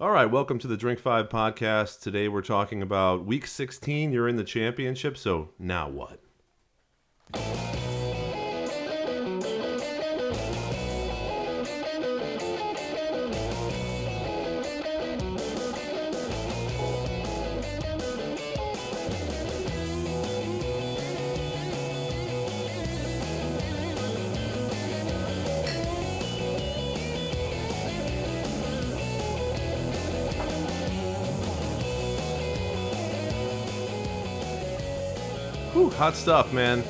All right, welcome to the Drink 5 podcast. Today we're talking about week 16. You're in the championship, so now what? Hot stuff, man.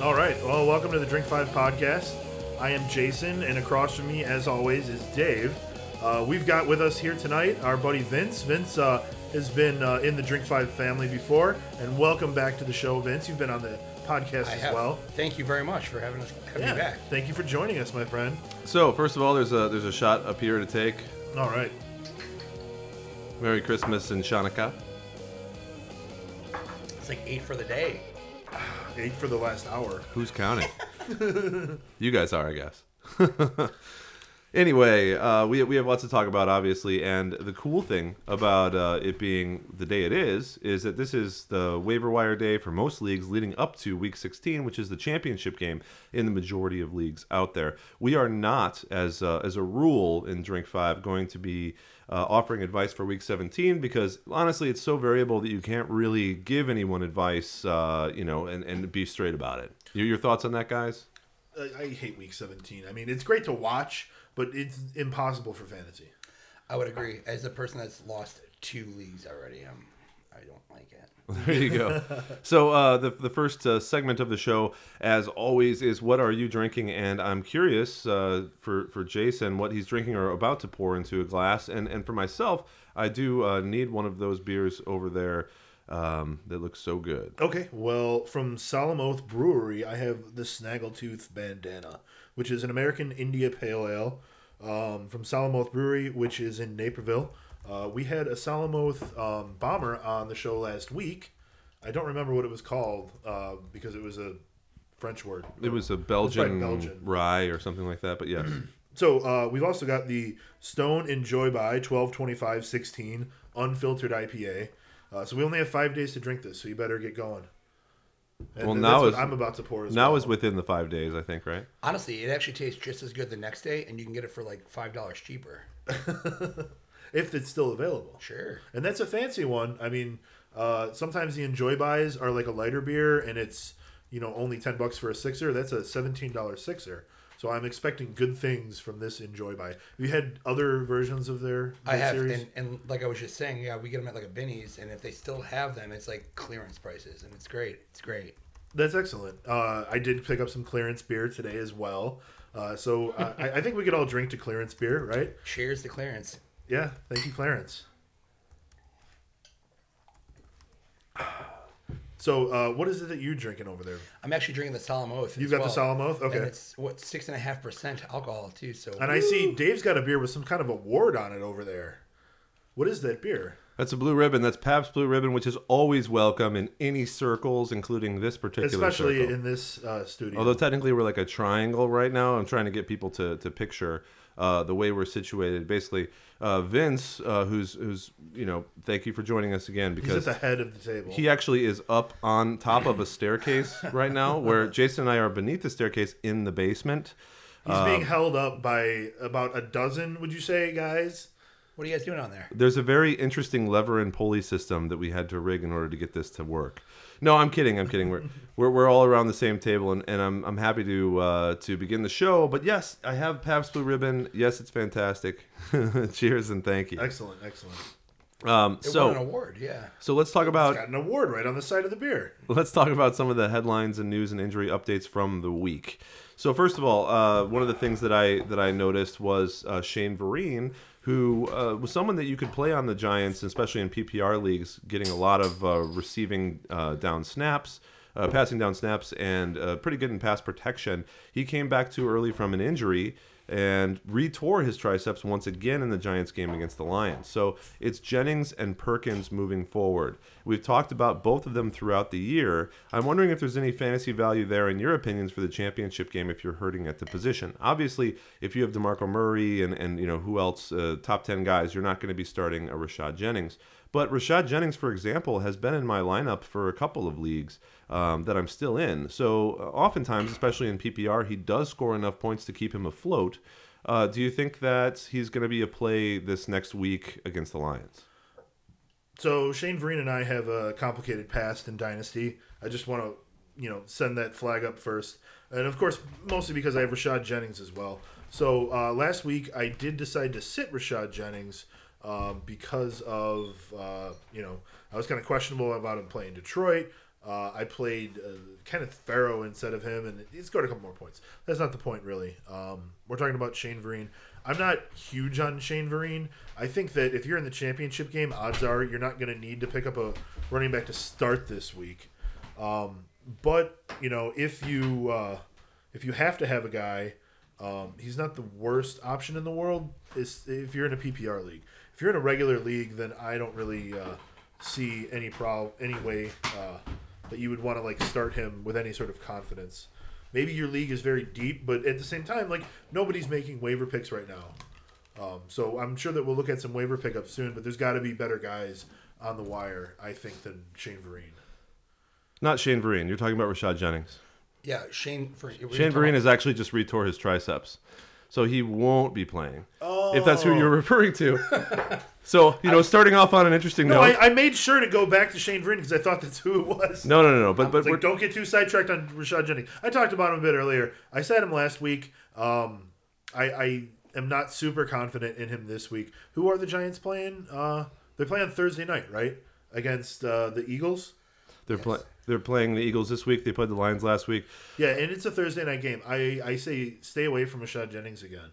All right. Well, welcome to the Drink Five podcast. I am Jason, and across from me, as always, is Dave. Uh, we've got with us here tonight our buddy Vince. Vince uh, has been uh, in the Drink Five family before, and welcome back to the show, Vince. You've been on the podcast I as have. well. Thank you very much for having us have Yeah. me back. Thank you for joining us, my friend. So, first of all, there's a there's a shot up here to take. All right. Merry Christmas and Hanukkah. It's like eight for the day. Eight for the last hour. Who's counting? you guys are, I guess. anyway, uh, we, we have lots to talk about, obviously, and the cool thing about uh, it being the day it is is that this is the waiver wire day for most leagues leading up to Week 16, which is the championship game in the majority of leagues out there. We are not, as uh, as a rule in Drink Five, going to be uh, offering advice for week 17 because honestly it's so variable that you can't really give anyone advice uh, you know and, and be straight about it your, your thoughts on that guys I, I hate Week 17. I mean, it's great to watch, but it's impossible for fantasy. I would agree. As a person that's lost two leagues already, um, I don't like it. there you go so uh, the, the first uh, segment of the show as always is what are you drinking and i'm curious uh, for, for jason what he's drinking or about to pour into a glass and, and for myself i do uh, need one of those beers over there um, that looks so good Okay, well, from Solemn Oath Brewery, I have the Snaggletooth Bandana, which is an American India Pale Ale um, from Solemn Oath Brewery, which is in Naperville. Uh, we had a Solemn Oath um, bomber on the show last week. I don't remember what it was called uh, because it was a French word. it was a That's right, belgian, Belgian. rye or something like that but yes So uh, we've also got the Stone Enjoy by 1225 16 unfiltered IPA. Uh, so we only have five days to drink this, so you better get going. And Well, that's now what is- I'm about to pour as now well. is within the five days i think right Honestly, it actually tastes just as good the next day, and you can get it for like five dollars cheaper. if it's still available. Sure. And that's a fancy one. I mean, uh, sometimes the enjoy buys are like a lighter beer, and it's you know only ten bucks for a sixer. That's a seventeen dollar sixer. So I'm expecting good things from this enjoy buy. Have you had other versions of their, I have, series? and, and like I was just saying, yeah, we get them at like a Binny's, and if they still have them, it's like clearance prices, and it's great. It's great. That's excellent. Uh, I did pick up some clearance beer today as well. Uh, so uh, I, I think we could all drink to clearance beer, right? Cheers to clearance. Yeah. Thank you, Clarence. So, uh, what is it that you're drinking over there? I'm actually drinking the Solemn Oath. You've as got the well. Solemn Oath? Okay. And it's what six and a half percent alcohol too. So And I see Dave's got a beer with some kind of award on it over there. What is that beer? That's a blue ribbon. That's Pabst Blue Ribbon, which is always welcome in any circles, including this particular Especially circle. in this uh, studio. Although technically we're like a triangle right now. I'm trying to get people to, to picture uh, the way we're situated. Basically, uh, Vince, uh, who's who's you know, thank you for joining us again He's because at the head of the table. he actually is up on top of a staircase right now, where Jason and I are beneath the staircase in the basement. He's Um, being held up by about a dozen, would you say, guys? what are you guys doing on there? There's a very interesting lever and pulley system that we had to rig in order to get this to work. No, I'm kidding. I'm kidding. We're we're, we're all around the same table, and, and I'm, I'm happy to uh, to begin the show. But yes, I have Pabst Blue Ribbon. Yes, it's fantastic. Cheers and thank you. Excellent, excellent. Um, It won an so award. Yeah. so let's talk about Got an award right on the side of the beer. let's talk about some of the headlines and news and injury updates from the week. So first of all, uh, one of the things that I that I noticed was uh, Shane Vereen, who uh, was someone that you could play on the Giants, especially in PPR leagues, getting a lot of uh, receiving uh, down snaps. Uh, passing down snaps and uh, pretty good in pass protection. He came back too early from an injury and retore his triceps once again in the Giants game against the Lions. So it's Jennings and Perkins moving forward. We've talked about both of them throughout the year. I'm wondering if there's any fantasy value there in your opinions for the championship game if you're hurting at the position. Obviously, if you have DeMarco Murray and, and you know who else, uh, top 10 guys, you're not going to be starting a Rashad Jennings. But Rashad Jennings, for example, has been in my lineup for a couple of leagues um, that I'm still in. So uh, oftentimes, especially in PPR, he does score enough points to keep him afloat. Uh, do you think that he's going to be a play this next week against the Lions? So Shane Vereen and I have a complicated past in Dynasty. I just want to, you know, send that flag up first, and of course, mostly because I have Rashad Jennings as well. So uh, last week I did decide to sit Rashad Jennings um, because of uh, you know I was kind of questionable about him playing Detroit. Uh, I played uh, Kenneth Farrow instead of him, and he scored a couple more points. That's not the point, really. Um, we're talking about Shane Vereen. I'm not huge on Shane Vereen. I think that if you're in the championship game, odds are you're not going to need to pick up a running back to start this week. Um, but you know, if you uh, if you have to have a guy, um, he's not the worst option in the world. Is if you're in a PPR league. If you're in a regular league, then I don't really uh, see any pro any way uh, that you would want to like start him with any sort of confidence. Maybe your league is very deep, but at the same time, like nobody's making waiver picks right now. Um, so I'm sure that we'll look at some waiver pickups soon, but there's got to be better guys on the wire, I think, than Shane Vereen. Not Shane Vereen. You're talking about Rashad Jennings. Yeah, Shane. For, Shane Vereen has actually just retore his triceps, so he won't be playing. Oh. If that's who you're referring to. so you know, starting off on an interesting No, note. I, I made sure to go back to Shane Vereen because I thought that's who it was. no, no, no, no. But but It's we're, like, don't get too sidetracked on Rashad Jennings. I talked about him a bit earlier. I said him last week. Um, I, I am not super confident in him this week. Who are the Giants playing? Uh, they play on Thursday night, right? Against uh, the Eagles. They're playing. They're playing the Eagles this week. They played the Lions last week. Yeah, and it's a Thursday night game. I, I say stay away from Rashad Jennings again.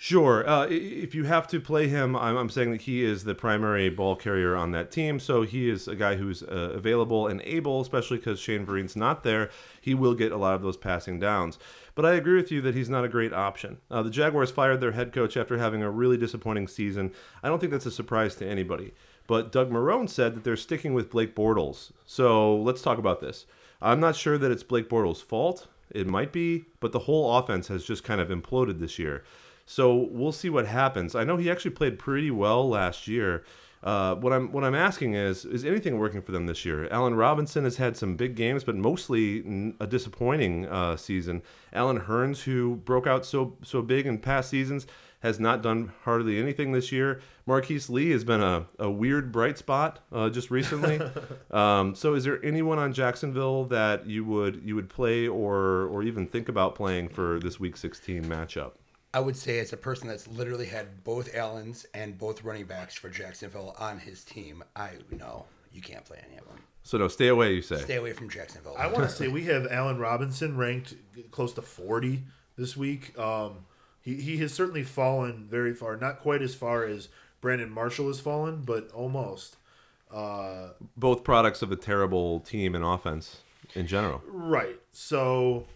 Sure. Uh, if you have to play him, I'm, I'm saying that he is the primary ball carrier on that team. So he is a guy who's uh, available and able, especially because Shane Vereen's not there. He will get a lot of those passing downs. But I agree with you that he's not a great option. Uh, the Jaguars fired their head coach after having a really disappointing season. I don't think that's a surprise to anybody. But Doug Marrone said that they're sticking with Blake Bortles. So let's talk about this. I'm not sure that it's Blake Bortles' fault. It might be, but the whole offense has just kind of imploded this year. So we'll see what happens. I know he actually played pretty well last year. Uh, what I'm what I'm asking is is anything working for them this year? Allen Robinson has had some big games, but mostly a disappointing uh, season. Allen Hurns, who broke out so so big in past seasons, has not done hardly anything this year. Marquise Lee has been a, a weird bright spot uh, just recently. um, so, is there anyone on Jacksonville that you would you would play or or even think about playing for this Week 16 matchup? I would say as a person that's literally had both Allens and both running backs for Jacksonville on his team, I know you can't play any of them. So no, stay away. You say. Stay away from Jacksonville. I want to say we have Allen Robinson ranked close to 40 this week. Um, he, he has certainly fallen very far. Not quite as far as Brandon Marshall has fallen, but almost. Uh, Both products of a terrible team and offense in general. right. So,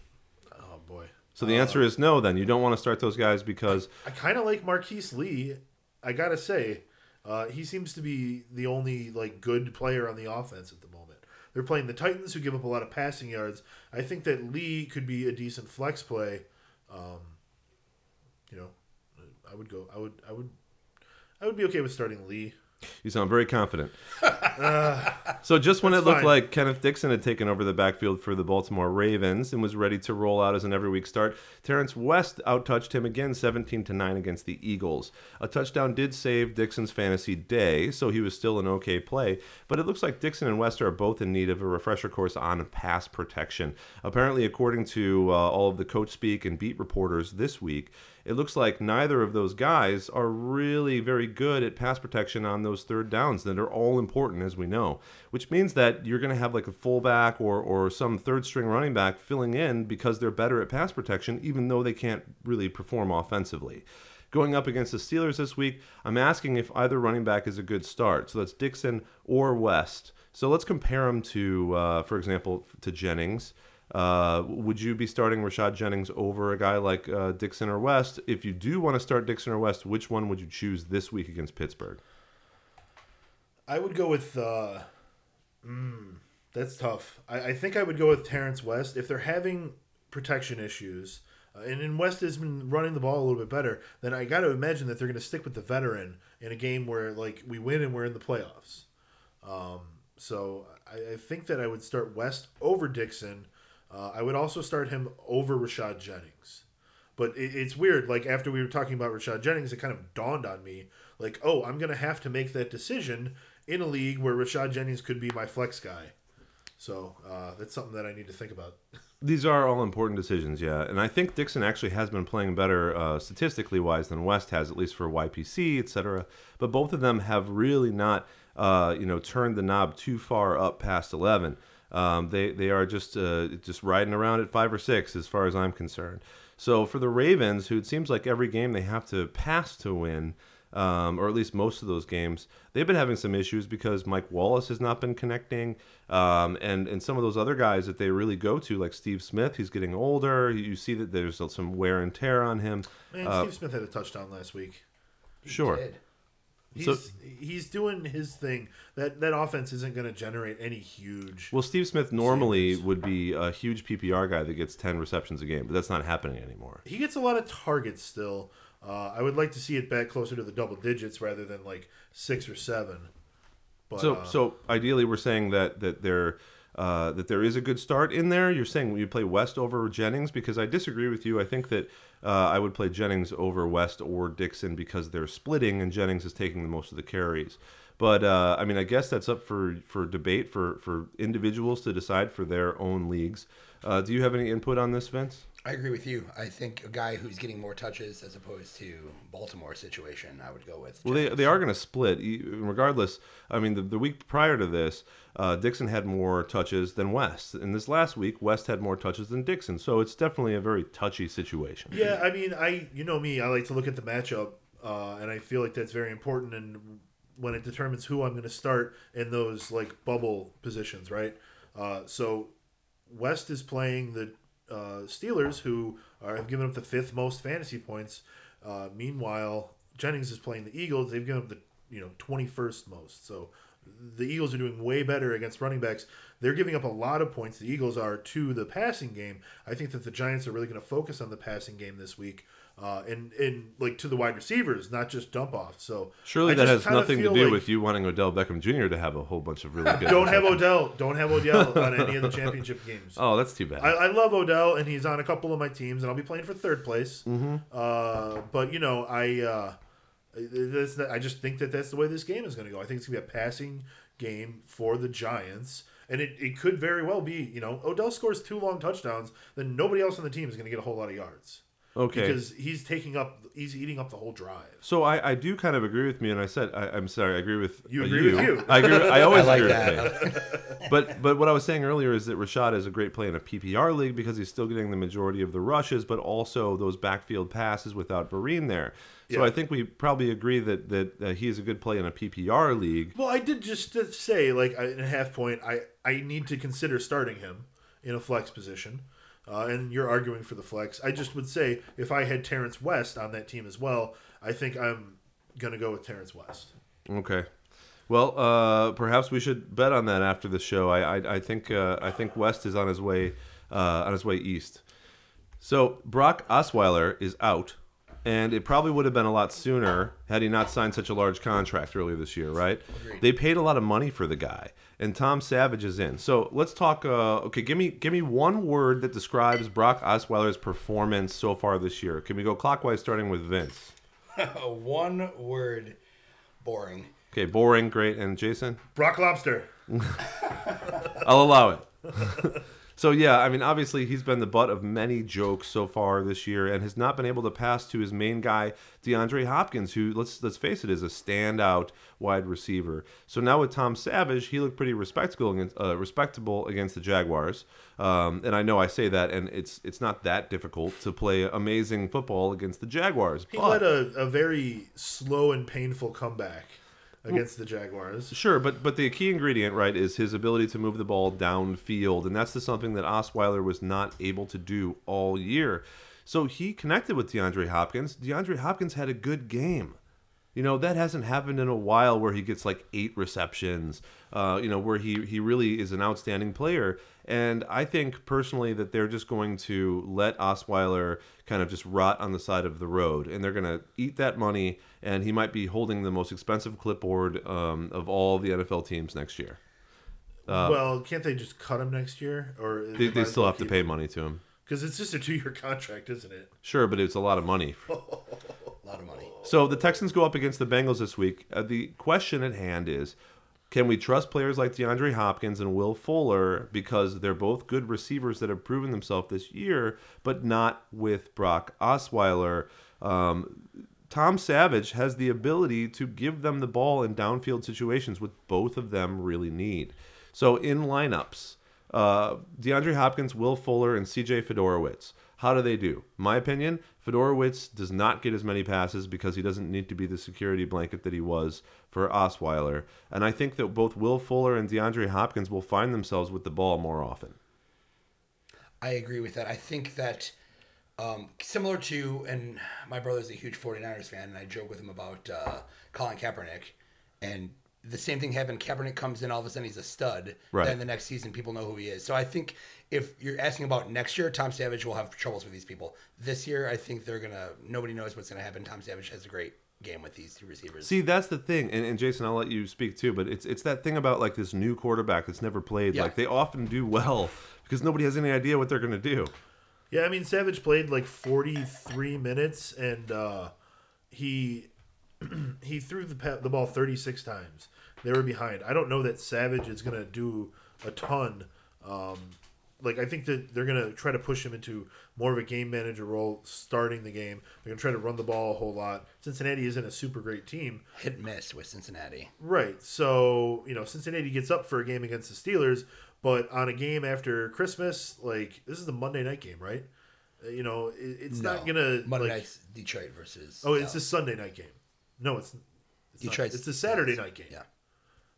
oh boy. So the answer is no. Then you don't want to start those guys because I kind of like Marquise Lee. I gotta say, uh, he seems to be the only like good player on the offense at the moment. They're playing the Titans, who give up a lot of passing yards. I think that Lee could be a decent flex play. Um, you know, I would go. I would. I would. I would be okay with starting Lee. You sound very confident. so just when it looked fine. like Kenneth Dixon had taken over the backfield for the Baltimore Ravens and was ready to roll out as an every week start, Terrance West outtouched him again 17 to 9 against the Eagles. A touchdown did save Dixon's fantasy day, so he was still an okay play, but it looks like Dixon and West are both in need of a refresher course on pass protection. Apparently, according to uh, all of the coach speak and beat reporters this week, it looks like neither of those guys are really very good at pass protection on those third downs that are all important, as we know. Which means that you're going to have like a fullback or, or some third string running back filling in because they're better at pass protection, even though they can't really perform offensively. Going up against the Steelers this week, I'm asking if either running back is a good start. So that's Dixon or West. So let's compare them to, uh, for example, to Jennings. Uh, would you be starting Rashad Jennings over a guy like uh, Dixon or West? If you do want to start Dixon or West, which one would you choose this week against Pittsburgh? I would go with uh, That's tough. I, I think I would go with Terrance West if they're having protection issues. Uh, and in West has been running the ball a little bit better. Then I got to imagine that they're going to stick with the veteran in a game where like we win and we're in the playoffs. Um, so I, I think that I would start West over Dixon. Uh, I would also start him over Rashad Jennings. But it, it's weird. Like after we were talking about Rashad Jennings, it kind of dawned on me, like, oh, I'm gonna have to make that decision in a league where Rashad Jennings could be my flex guy. So uh, that's something that I need to think about. These are all important decisions, yeah. And I think Dixon actually has been playing better uh, statistically wise than West has, at least for YPC, et cetera. But both of them have really not, uh, you know, turned the knob too far up past 11. Um, they they are just uh, just riding around at five or six, as far as I'm concerned. So for the Ravens, who it seems like every game they have to pass to win, um, or at least most of those games, they've been having some issues because Mike Wallace has not been connecting, um, and and some of those other guys that they really go to, like Steve Smith, he's getting older. You see that there's some wear and tear on him. Man, Uh, Steve Smith had a touchdown last week. Sure. Did. He's So- he's doing his thing. That that offense isn't going to generate any huge. Well, Steve Smith normally Savings. would be a huge PPR guy that gets 10 receptions a game, but that's not happening anymore. He gets a lot of targets still. Uh, I would like to see it back closer to the double digits rather than like six or seven. But So, uh, so ideally, we're saying that that there uh, that there is a good start in there. You're saying you play West over Jennings because I disagree with you. I think that uh, I would play Jennings over West or Dixon because they're splitting and Jennings is taking the most of the carries. But uh, I mean, I guess that's up for for debate for for individuals to decide for their own leagues. Uh, do you have any input on this, Vince? I agree with you. I think a guy who's getting more touches as opposed to Baltimore situation, I would go with. Well, they, they are going to split. Regardless, I mean, the, the week prior to this, uh, Dixon had more touches than West. And this last week, West had more touches than Dixon. So it's definitely a very touchy situation. yeah, I mean, I you know me, I like to look at the matchup, uh, and I feel like that's very important. And when it determines who I'm going to start in those like bubble positions, right? Uh, so West is playing the uh, Steelers, who are, have given up the fifth most fantasy points. Uh, meanwhile, Jennings is playing the Eagles. They've given up the you know twenty first most. So the Eagles are doing way better against running backs. They're giving up a lot of points. The Eagles are to the passing game. I think that the Giants are really going to focus on the passing game this week. Uh, and and like to the wide receivers, not just dump off. So Surely I that has nothing to do like- with you wanting Odell Beckham Jr. to have a whole bunch of really good. Don't have Odell. Don't have Odell on any of the championship games. Oh, that's too bad. I, I love Odell, and he's on a couple of my teams, and I'll be playing for third place. Mm-hmm. Uh, but you know, I uh, I just think that that's the way this game is going to go. I think it's going to be a passing game for the Giants, and it, it could very well be. You know, Odell scores two long touchdowns, then nobody else on the team is going to get a whole lot of yards okay. because he's taking up, he's eating up the whole drive. so I, I do kind of agree with me, and I said I, I'm sorry. I agree with You uh, agree with you. I agree. I always I like agree with me. But but what I was saying earlier is that Rashad is a great play in a PPR league because he's still getting the majority of the rushes, but also those backfield passes without Vereen there. So Yeah. I think we probably agree that that uh, he is a good play in a PPR league. Well, I did just say, like in a half point, I I need to consider starting him in a flex position. Uh, and you're arguing for the flex. I just would say if I had Terrance West on that team as well, I think I'm gonna go with Terrance West. Okay. Well, uh, perhaps we should bet on that after the show. I I, I think uh, I think West is on his way uh, on his way east. So Brock Osweiler is out, and it probably would have been a lot sooner had he not signed such a large contract earlier this year, right? They paid a lot of money for the guy, and Tom Savage is in. So let's talk. Uh, okay, give me give me one word that describes Brock Osweiler's performance so far this year. Can we go clockwise, starting with Vince? One word, boring. Okay, boring, great, and Jason. Brock Lobster. I'll allow it. so yeah, I mean, obviously he's been the butt of many jokes so far this year, and has not been able to pass to his main guy, DeAndre Hopkins, who let's let's face it, is a standout wide receiver. So now with Tom Savage, he looked pretty respectable against uh, respectable against the Jaguars. Um, and I know I say that, and it's it's not that difficult to play amazing football against the Jaguars. He but- led a, a very slow and painful comeback against the Jaguars. Sure, but but the key ingredient, right, is his ability to move the ball downfield, and that's the something that Osweiler was not able to do all year. So he connected with DeAndre Hopkins. DeAndre Hopkins had a good game. You know, that hasn't happened in a while where he gets like eight receptions, uh, you know, where he, he really is an outstanding player. And I think personally that they're just going to let Osweiler kind of just rot on the side of the road. And they're going to eat that money, and he might be holding the most expensive clipboard um, of all the NFL teams next year. well, can't they just cut him next year? Or Uh, They, they still have to pay money to him. because it's just a two-year contract, isn't it? Sure, but it's a lot of money. A lot of money. So the Texans go up against the Bengals this week. Uh, the question at hand is can we trust players like DeAndre Hopkins and Will Fuller because they're both good receivers that have proven themselves this year, but not with Brock Osweiler? Um, Tom Savage has the ability to give them the ball in downfield situations, which both of them really need. So in lineups, uh, DeAndre Hopkins, Will Fuller, and CJ Fedorowicz. How do they do? My opinion, Fedorowicz does not get as many passes because he doesn't need to be the security blanket that he was for Osweiler. And I think that both Will Fuller and DeAndre Hopkins will find themselves with the ball more often. I agree with that. I think that um, similar to, and my brother's a huge 49ers fan, and I joke with him about uh, Colin Kaepernick. And the same thing happened. Kaepernick comes in, all of a sudden he's a stud. Right. Then the next season, people know who he is. So I think if you're asking about next year, Tom Savage will have troubles with these people. This year, I think they're going to, nobody knows what's going to happen. Tom Savage has a great game with these two receivers. See, that's the thing, and, and Jason, I'll let you speak too. But it's it's that thing about like this new quarterback that's never played. Yeah. Like they often do well because nobody has any idea what they're going to do. Yeah, I mean Savage played like 43 minutes and uh, he he threw the pa- the ball 36 times. They were behind. I don't know that Savage is going to do a ton. Um, like I think that they're going to try to push him into more of a game manager role starting the game. They're going to try to run the ball a whole lot. Cincinnati isn't a super great team. Hit miss with Cincinnati. Right. So, you know, Cincinnati gets up for a game against the Steelers, but on a game after Christmas, like this is the Monday night game, right? Uh, You know, it, it's not gonna Monday like, night's Detroit versus. Oh, it's a Sunday night game. No, it's, it's Detroit's Not, it's a Saturday night game. Yeah.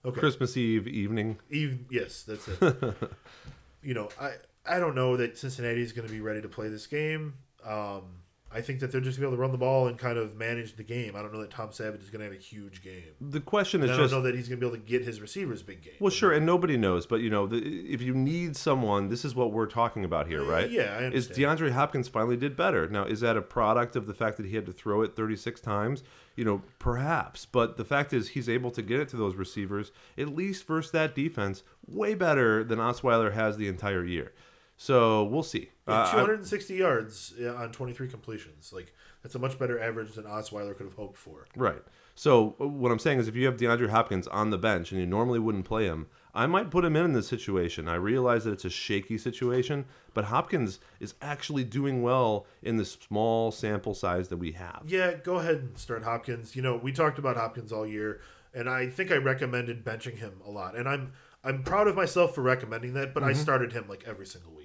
Okay. Christmas Eve evening. Eve, yes, that's it. you know, I I don't know that Cincinnati is going to be ready to play this game. Um, I think that they're just going to be able to run the ball and kind of manage the game. I don't know that Tom Savage is going to have a huge game. The question is And I don't just know that he's going to be able to get his receivers big game. Well, sure, and nobody knows, but you know, the, if you need someone, this is what we're talking about here, uh, right? yeah, I Is. DeAndre Hopkins finally did better? Now, is that a product of the fact that he had to throw it 36 times? You know, perhaps, but the fact is he's able to get it to those receivers at least versus that defense way better than Osweiler has the entire year. So we'll see. Yeah, Uh, I- 260 yards on 23 completions. Like that's a much better average than Osweiler could have hoped for. Right. So uh, what I'm saying is, if you have DeAndre Hopkins on the bench and you normally wouldn't play him, I might put him in in this situation. I realize that it's a shaky situation, but Hopkins is actually doing well in the small sample size that we have. Yeah, go ahead and start Hopkins. You know, we talked about Hopkins all year, and I think I recommended benching him a lot. And I'm I'm proud of myself for recommending that, but I Mm-hmm. started him like every single week.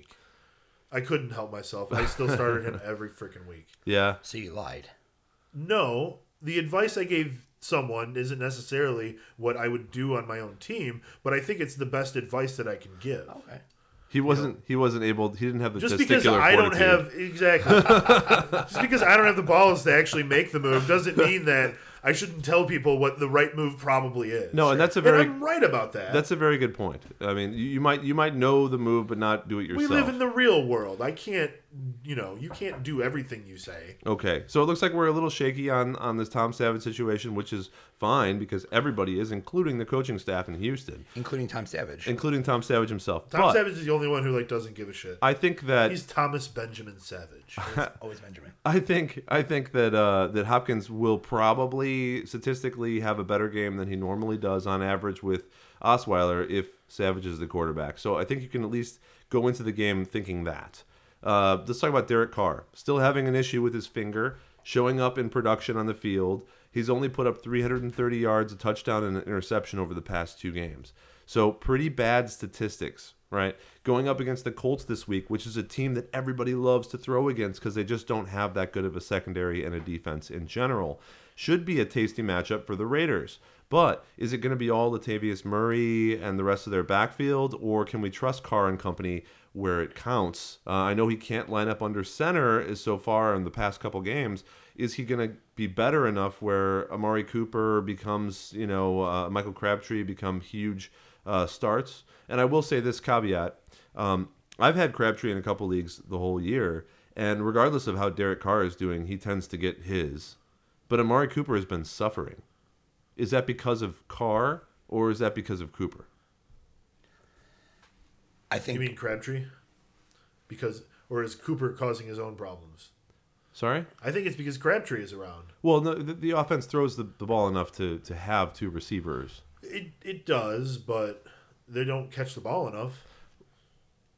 I couldn't help myself. I still started him every freaking week. Yeah. So you lied. No, the advice I gave someone isn't necessarily what I would do on my own team, but I think it's the best advice that I can give. Okay. He wasn't. He wasn't able. He didn't have the Just testicular because I don't fortitude. have exactly, just because I don't have the balls to actually make the move doesn't mean that I shouldn't tell people what the right move probably is. No, and that's a very- and I'm right about that. That's a very good point. I mean, you, you might you might know the move, but not do it yourself. we live in the real world. I can't, you know, you can't do everything you say. Okay, so it looks like we're a little shaky on on this Tom Savage situation, which is fine because everybody is, including the coaching staff in Houston, Including Tom Savage. including Tom Savage himself. Tom but Savage is the only one who like doesn't give a shit. I think that He's Thomas Benjamin Savage. Always Benjamin. I think I think that uh, that Hopkins will probably statistically have a better game than he normally does on average with Osweiler if Savage is the quarterback. So I think you can at least go into the game thinking that. Uh, let's talk about Derek Carr. Still having an issue with his finger, showing up in production on the field. He's only put up 330 yards, a touchdown, and an interception over the past two games. So pretty bad statistics, right? Going up against the Colts this week, which is a team that everybody loves to throw against because they just don't have that good of a secondary and a defense in general. Should be a tasty matchup for the Raiders. But is it going to be all Latavius Murray and the rest of their backfield, or can we trust Carr and company where it counts. Uh, I know he can't line up under center as so far in the past couple games. Is he going to be better enough where Amari Cooper becomes, you know, uh, Michael Crabtree become huge uh, starts? And I will say this caveat: um, I've had Crabtree in a couple leagues the whole year, and regardless of how Derek Carr is doing, he tends to get his. But Amari Cooper has been suffering. Is that because of Carr or is that because of Cooper? I think You mean Crabtree? Because or is Cooper causing his own problems? Sorry? I think it's because Crabtree is around. Well, no, the, the offense throws the, the ball enough to, to have two receivers. It it does, but they don't catch the ball enough.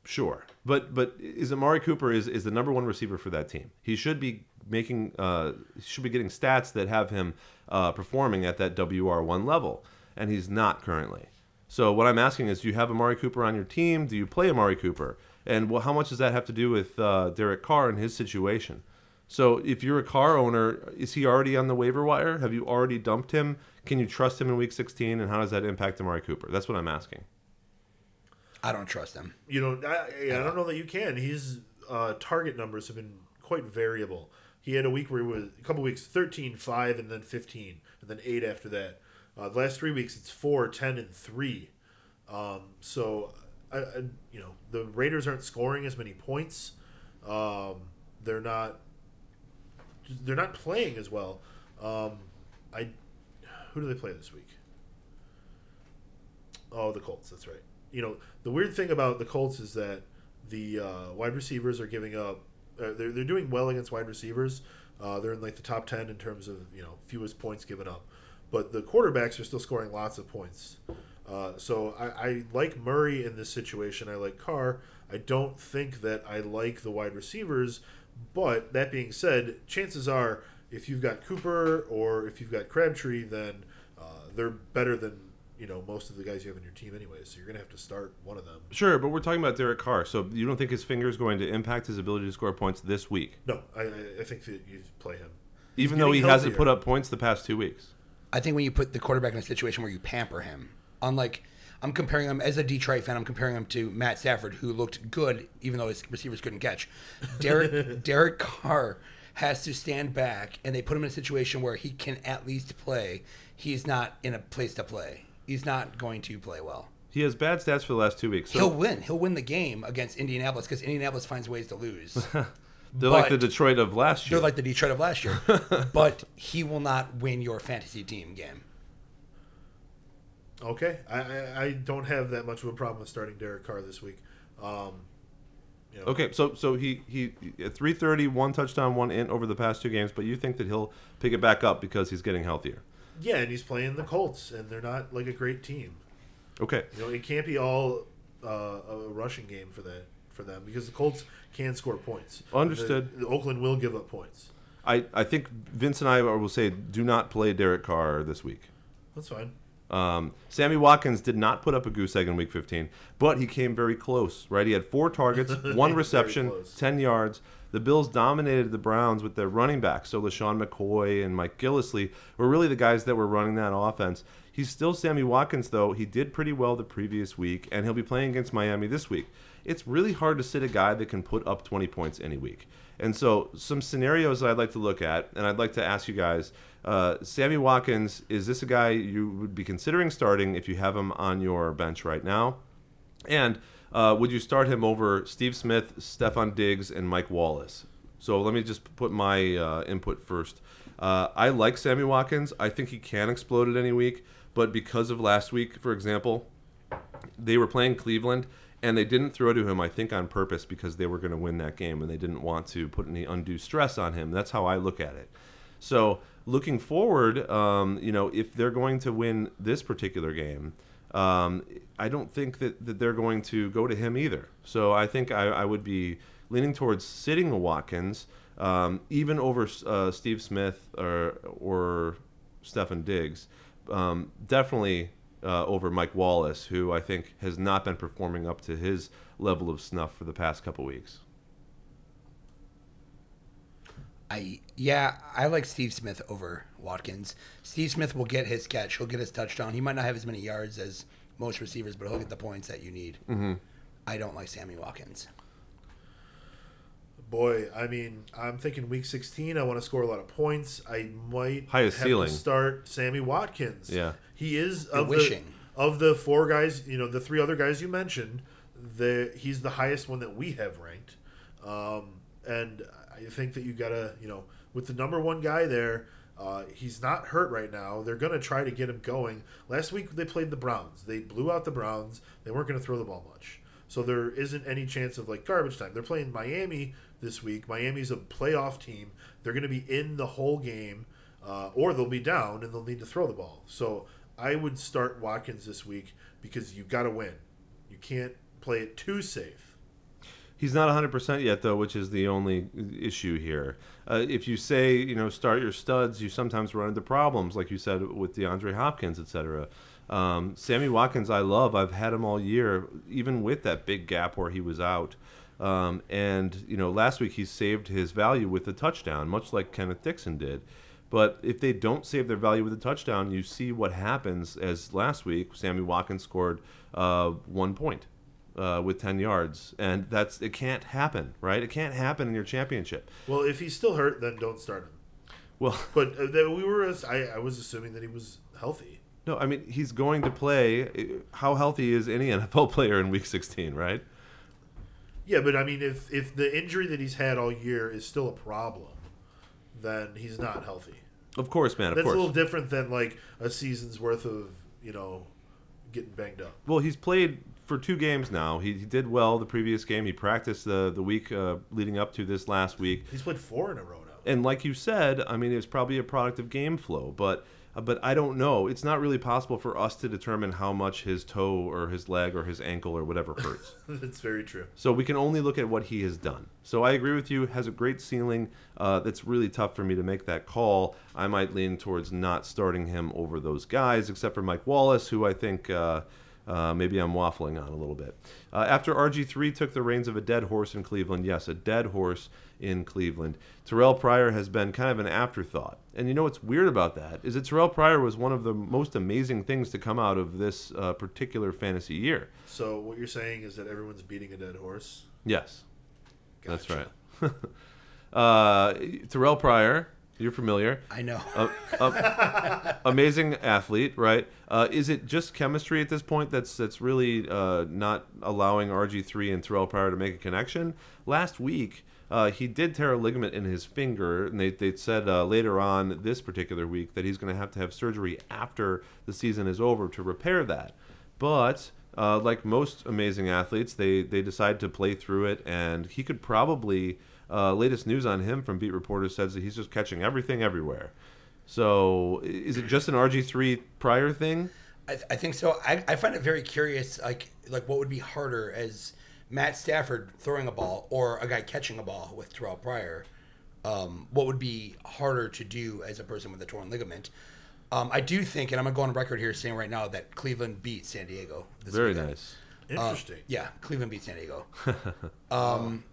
Sure, but but is Amari Cooper is, is the number one receiver for that team? He should be making uh, he should be getting stats that have him uh, performing at that WR one level, and he's not currently. So what I'm asking is, do you have Amari Cooper on your team? Do you play Amari Cooper? And well, how much does that have to do with uh, Derek Carr and his situation? So if you're a Carr owner, is he already on the waiver wire? Have you already dumped him? Can you trust him in Week 16? And how does that impact Amari Cooper? That's what I'm asking. I don't trust him. You know, I, I don't know that you can. His uh, target numbers have been quite variable. He had a week where he was a couple weeks 13, 5, and then 15, and then 8 after that. Uh, the last three weeks, it's four, ten, and 3. Um, so, I, I, you know, the Raiders aren't scoring as many points. Um, they're not. They're not playing as well. Um, I, who do they play this week? Oh, the Colts. That's right. You know, the weird thing about the Colts is that the uh, wide receivers are giving up. Uh, they're they're doing well against wide receivers. Uh, they're in like the top ten in terms of you know fewest points given up, but the quarterbacks are still scoring lots of points. Uh, so I, I like Murray in this situation. I like Carr. I don't think that I like the wide receivers. But that being said, chances are if you've got Cooper or if you've got Crabtree, then uh, they're better than you know most of the guys you have in your team anyway. So you're gonna have to start one of them. Sure, but we're talking about Derek Carr. So you don't think his finger is going to impact his ability to score points this week, No, I, I- think that you play him. even though he getting hasn't put up points the past two weeks? I think when you put the quarterback in a situation where you pamper him, unlike I'm comparing him as a Detroit fan, I'm comparing him to Matt Stafford, who looked good even though his receivers couldn't catch. Derek Derek Carr has to stand back, and they put him in a situation where he can at least play. He's not in a place to play. He's not going to play well. He has bad stats for the last two weeks. So He'll win. He'll win the game against Indianapolis because Indianapolis finds ways to lose. they're like the Detroit of last year. They're like the Detroit of last year, but he will not win your fantasy team game. Okay, I, I, I don't have that much of a problem with starting Derek Carr this week. Um, you know, okay, so so he he at 330, one touchdown, one in over the past two games, but you think that he'll pick it back up because he's getting healthier. Yeah, and he's playing the Colts, and they're not like a great team. Okay. You know, it can't be all uh, a rushing game for that for them because the Colts can score points. Understood. The, the Oakland will give up points. I, I think Vince and I will say do not play Derek Carr this week. That's fine. Um, Sammy Watkins did not put up a goose egg in Week 15, but he came very close. Right, he had four targets, one reception, ten yards. The Bills dominated the Browns with their running backs. So LeSean McCoy and Mike Gillislee were really the guys that were running that offense. He's still Sammy Watkins, though. He did pretty well the previous week, and he'll be playing against Miami this week. It's really hard to sit a guy that can put up 20 points any week. And so, some scenarios that I'd like to look at, and I'd like to ask you guys uh, Sammy Watkins, is this a guy you would be considering starting if you have him on your bench right now? And uh, would you start him over Steve Smith, Stefon Diggs, and Mike Wallace? So let me just put my uh, input first. Uh, I like Sammy Watkins. I think he can explode at any week, but because of last week, for example, they were playing Cleveland and they didn't throw to him, I think, on purpose because they were going to win that game and they didn't want to put any undue stress on him. That's how I look at it. So looking forward, um, you know, if they're going to win this particular game, um, I don't think that, that they're going to go to him either. So I think I, I would be leaning towards sitting the Watkins, um, even over uh, Steve Smith or or Stefon Diggs. Um, definitely uh, over Mike Wallace, who I think has not been performing up to his level of snuff for the past couple weeks. I yeah, I like Steve Smith over Watkins. Steve Smith will get his catch. He'll get his touchdown. He might not have as many yards as most receivers, but he'll get the points that you need. I don't like Sammy Watkins. Boy, I mean, I'm thinking week 16. I want to score a lot of points. I might Highest have ceiling. to start Sammy Watkins. Yeah. he is You're of the of the four guys. You know, the three other guys you mentioned. The he's the highest one that we have ranked, um, and I think that you gotta, you know, with the number one guy there. Uh, he's not hurt right now. They're going to try to get him going. Last week they played the Browns. They blew out the Browns. They weren't going to throw the ball much. So there isn't any chance of like garbage time. They're playing Miami this week. Miami's a playoff team. They're going to be in the whole game, uh, or they'll be down and they'll need to throw the ball. So I would start Watkins this week because you got to win. You can't play it too safe. He's not 100% yet, though, which is the only issue here. Uh, if you say, you know, start your studs, you sometimes run into problems, like you said with DeAndre Hopkins, etc. Um, Sammy Watkins, I love. I've had him all year, even with that big gap where he was out. Um, and, you know, last week he saved his value with a touchdown, much like Kenneth Dixon did. But if they don't save their value with a touchdown, you see what happens. As last week, Sammy Watkins scored uh, one point uh, with 10 yards and that's it can't happen right it can't happen in your championship Well, if he's still hurt, then don't start him. well But uh, we were, I, I was assuming that he was healthy. no i mean he's going to play how healthy is any nfl player in week 16 right Yeah, but I mean, if if the injury that he's had all year is still a problem, then he's not healthy. of course man of That's course a little different than like a season's worth of you know getting banged up. well he's played for two games now he, he did well the previous game he practiced the, the week uh, leading up to this last week He's played four in a row now. and like you said, I mean, it's probably a product of game flow, but uh, but I don't know. It's not really possible for us to determine how much his toe or his leg or his ankle or whatever hurts. That's very true. so we can only look at what he has done. So I agree with you. Has a great ceiling. Uh, that's really tough for me to make that call. I might lean towards not starting him over those guys, except for Mike Wallace, who I think. Uh, uh, maybe I'm waffling on a little bit. Uh, after RG3 took the reins of a dead horse in Cleveland, yes, a dead horse in Cleveland, Terrell Pryor has been kind of an afterthought. And you know what's weird about that is that Terrell Pryor was one of the most amazing things to come out of this uh, particular fantasy year. So what you're saying is that everyone's beating a dead horse. Yes, that's right. uh, Terrell Pryor, you're familiar. I know. Uh, uh, amazing athlete, right? Uh, is it just chemistry at this point that's that's really uh, not allowing RG three and Terrell Pryor to make a connection? Last week, uh, he did tear a ligament in his finger, and they they said uh, later on this particular week that he's going to have to have surgery after the season is over to repair that. But uh, like most amazing athletes, they they decide to play through it, and he could probably. Uh, latest news on him from beat reporters says that he's just catching everything everywhere. So is it just an RG3 Pryor thing? I, I think so. I, I find it very curious, like like what would be harder as Matt Stafford throwing a ball or a guy catching a ball with Terrell Pryor. Um, what would be harder to do as a person with a torn ligament? Um, I do think, and I'm gonna go on record here saying right now that Cleveland beat San Diego. This Very weekend. nice. Interesting. Yeah, Cleveland beat San Diego. um,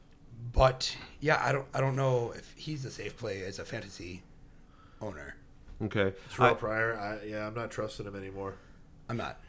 but yeah, I don't I don't know if he's a safe play as a fantasy owner. Okay. Terrell I- Pryor, I, yeah, I'm not trusting him anymore. I'm not.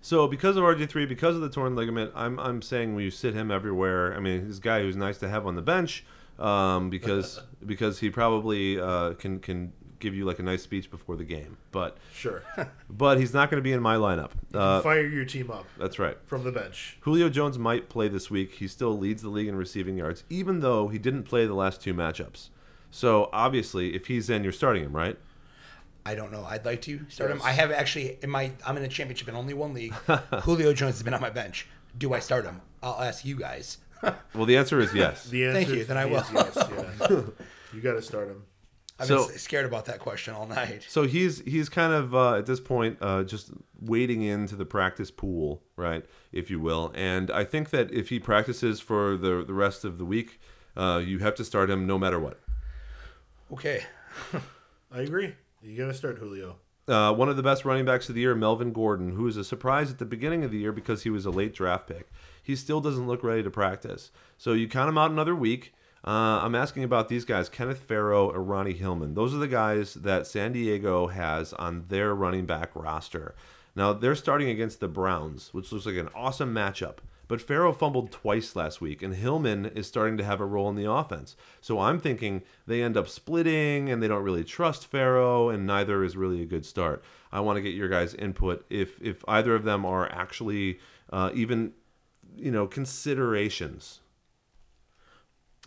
so because of RG3, because of the torn ligament, I'm I'm saying when you sit him everywhere. I mean, he's a guy who's nice to have on the bench um, because because he probably uh, can can give you like a nice speech before the game. But Sure. but he's not going to be in my lineup. Uh, Fire your team up that's right. from the bench. Julio Jones might play this week. He still leads the league in receiving yards, even though he didn't play the last two matchups. So obviously, if he's in, you're starting him, right? I don't know. I'd like to start him. I have actually in my I'm in a championship in only one league. Julio Jones has been on my bench. Do I start him? I'll ask you guys. Well, the answer is yes. The answer Thank you, then I will. yes, yeah. you got to start him. I've So- been scared about that question all night. So he's he's kind of uh, at this point uh, just wading into the practice pool, right, if you will. And I think that if he practices for the the rest of the week, uh, you have to start him no matter what. Okay. I agree. You got to start Julio. Uh, one of the best running backs of the year, Melvin Gordon, who was a surprise at the beginning of the year because he was a late draft pick. He still doesn't look ready to practice. So you count him out another week. Uh, I'm asking about these guys, Kenneth Farrow and Ronnie Hillman. Those are the guys that San Diego has on their running back roster. Now, they're starting against the Browns, which looks like an awesome matchup. But Farrow fumbled twice last week, and Hillman is starting to have a role in the offense. So I'm thinking they end up splitting, and they don't really trust Farrow, and neither is really a good start. I want to get your guys' input if if either of them are actually uh, even you know considerations.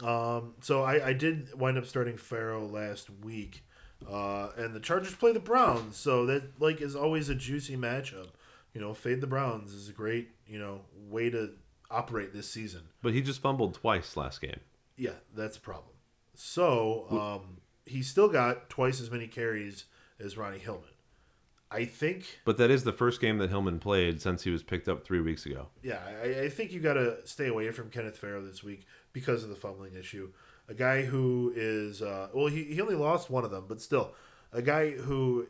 Um, so I, I did wind up starting Farrow last week, uh, and the Chargers play the Browns, so that like is always a juicy matchup. You know, fade the Browns is a great you know way to operate this season. But he just fumbled twice last game. Yeah, that's a problem. So um, he still got twice as many carries as Ronnie Hillman. I think. But that is the first game that Hillman played since he was picked up three weeks ago. Yeah, I, I think you got to stay away from Kenneth Farrow this week because of the fumbling issue. A guy who is uh, well, he, he only lost one of them, but still, a guy who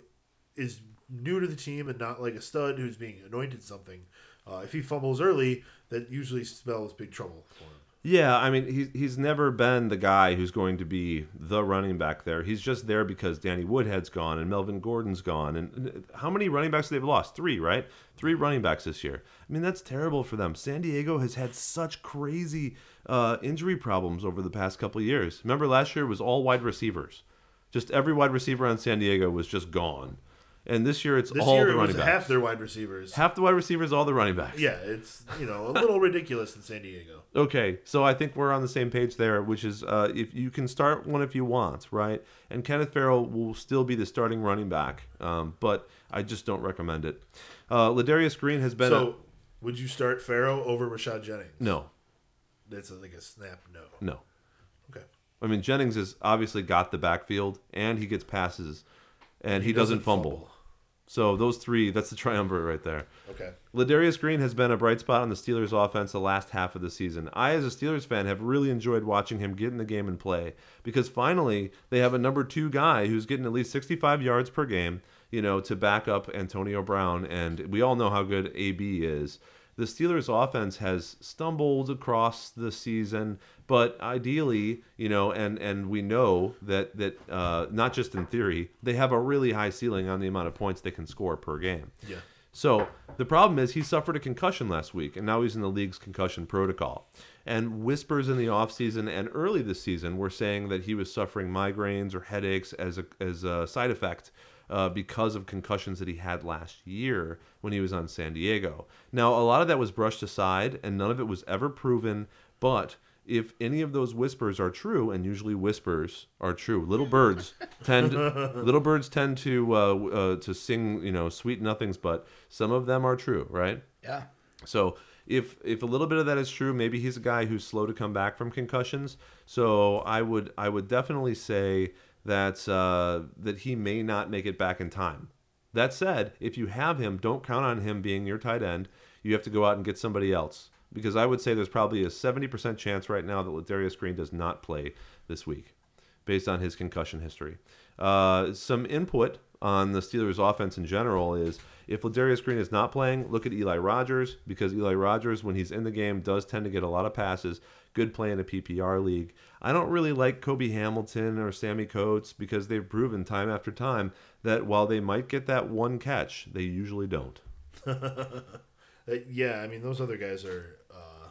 is new to the team and not like a stud who's being anointed something. Uh, if he fumbles early, that usually spells big trouble for him. Yeah, I mean, he's he's never been the guy who's going to be the running back there. He's just there because Danny Woodhead's gone and Melvin Gordon's gone. And how many running backs they've lost? Three, right? Three running backs this year. I mean, that's terrible for them. San Diego has had such crazy uh, injury problems over the past couple years. Remember, last year was all wide receivers. Just every wide receiver on San Diego was just gone. And this year it's This all year the running backs. half their wide receivers. half the wide receivers, all the running backs. Yeah, it's you know a little ridiculous in San Diego. Okay, so I think we're on the same page there, which is uh, if you can start one if you want, right? And Kenneth Farrow will still be the starting running back, um, but I just don't recommend it. Uh, Ladarius Green has been So, would you start Farrow over Rashad Jennings? no, That's like a snap no. no. Okay. I mean Jennings has obviously got the backfield and he gets passes, and he, doesn't, fumble. So those three, that's the triumvirate right there. Okay. Ladarius Green has been a bright spot on the Steelers offense the last half of the season. I, as a Steelers fan, have really enjoyed watching him get in the game and play because finally they have a number two guy who's getting at least 65 yards per game, you know, to back up Antonio Brown. And we all know how good AB is. The Steelers offense has stumbled across the season, but ideally, you know, and and we know that that uh, not just in theory, they have a really high ceiling on the amount of points they can score per game. Yeah. So the problem is he suffered a concussion last week, and now he's in the league's concussion protocol. And whispers in the offseason and early this season were saying that he was suffering migraines or headaches as a, as a side effect uh, because of concussions that he had last year when he was on San Diego. Now, a lot of that was brushed aside, and none of it was ever proven, but if any of those whispers are true, and usually whispers are true, little birds tend little birds tend to uh, uh, to sing you know sweet nothings, but some of them are true, right? Yeah. So if if a little bit of that is true, maybe he's a guy who's slow to come back from concussions. So I would I would definitely say that uh, that he may not make it back in time. That said, if you have him, don't count on him being your tight end. You have to go out and get somebody else because I would say there's probably a 70% chance right now that Ladarius Green does not play this week based on his concussion history. Uh, some input on the Steelers' offense in general is if Ladarius Green is not playing, look at Eli Rogers because Eli Rogers, when he's in the game, does tend to get a lot of passes. Good play in a PPR league. I don't really like Cobi Hamilton or Sammy Coates because they've proven time after time that while they might get that one catch, they usually don't. Uh, yeah, I mean those other guys are uh,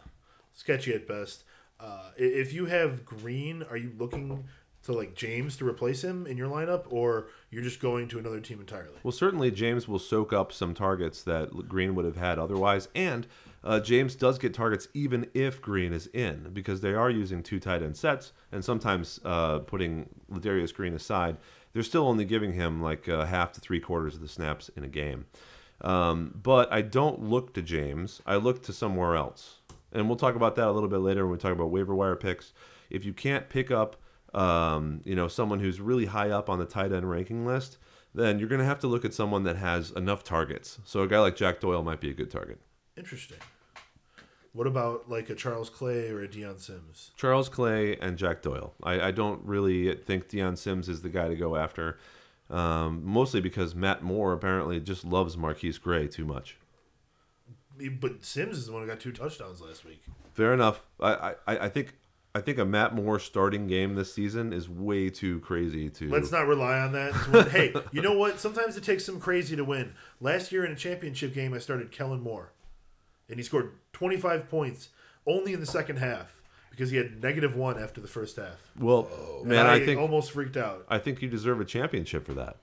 sketchy at best. Uh, if you have Green, are you looking to like James to replace him in your lineup, or you're just going to another team entirely? Well, certainly James will soak up some targets that Green would have had otherwise, and uh, James does get targets even if Green is in because they are using two tight end sets, and sometimes uh, putting Ladarius Green aside, they're still only giving him like uh, half to three quarters of the snaps in a game. Um, but I don't look to James; I look to somewhere else, and we'll talk about that a little bit later when we talk about waiver wire picks. If you can't pick up um, you know, someone who's really high up on the tight end ranking list, then you're going to have to look at someone that has enough targets. So a guy like Jack Doyle might be a good target. Interesting. What about like a Charles Clay or a Dion Sims? Charles Clay and Jack Doyle. I, I don't really think Dion Sims is the guy to go after, um, mostly because Matt Moore apparently just loves MarQueis Gray too much. But Sims is the one who got two touchdowns last week. Fair enough. I, I, I think I think a Matt Moore starting game this season is way too crazy to. Let's not rely on that. hey, you know what? Sometimes it takes some crazy to win. Last year in a championship game, I started Kellen Moore. And he scored 25 points only in the second half because he had negative one after the first half. Well, And man, I, I think almost freaked out. I think you deserve a championship for that.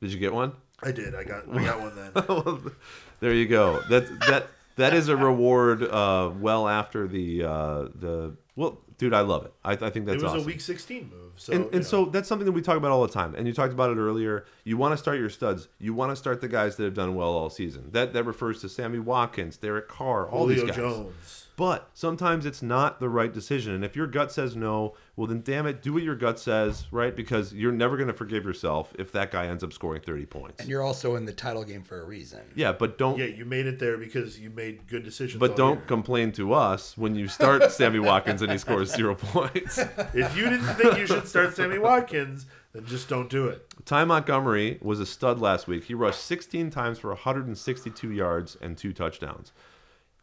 Did you get one? I did. I got. I got one then. there you go. That that that is a reward. Uh, well after the uh, the well, dude, I love it. I, I think that's it was awesome. a week 16 move. So and, and so that's something that we talk about all the time. And you talked about it earlier. You want to start your studs. You want to start the guys that have done well all season. That that refers to Sammy Watkins, Derek Carr, all Julio these guys. Jones. But sometimes it's not the right decision. And if your gut says no, well, then damn it, do what your gut says, right? Because you're never going to forgive yourself if that guy ends up scoring 30 points. And you're also in the title game for a reason. Yeah, but don't. Yeah, you made it there because you made good decisions. But don't year. complain to us when you start Sammy Watkins and he scores zero points. If you didn't think you should start Sammy Watkins, then just don't do it. Ty Montgomery was a stud last week. He rushed 16 times for 162 yards and two touchdowns.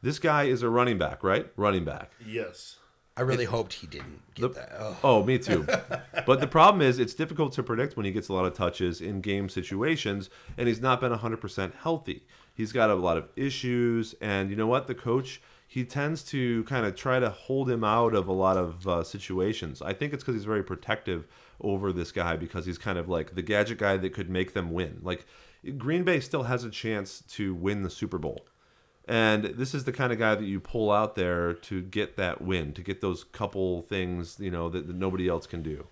This guy is a running back, right? Running back. Yes. I really hoped he didn't get The- that. Oh. Oh, me too. but the problem is, it's difficult to predict when he gets a lot of touches in game situations, and he's not been 100% healthy. He's got a lot of issues, and you know what? The coach, he tends to kind of try to hold him out of a lot of uh, situations. I think it's because he's very protective over this guy because he's kind of like the gadget guy that could make them win. Like, Green Bay still has a chance to win the Super Bowl. And this is the kind of guy that you pull out there to get that win, to get those couple things, you know, that, that nobody else can do.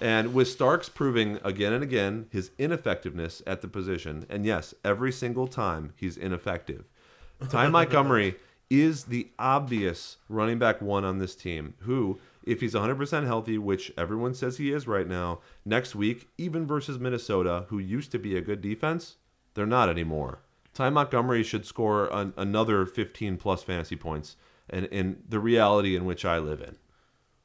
And with Starks proving again and again his ineffectiveness at the position, and yes, every single time he's ineffective. Ty Montgomery is the obvious running back one on this team, who, if he's 100% healthy, which everyone says he is right now, next week, even versus Minnesota, who used to be a good defense, they're not anymore. Ty Montgomery should score an, another 15 plus fantasy points, and in the reality in which I live in.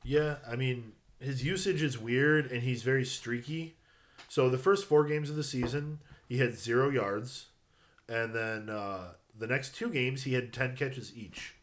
Yeah, I mean, his usage is weird and he's very streaky. So the first four games of the season, he had zero yards. And then uh, the next two games, he had 10 catches each.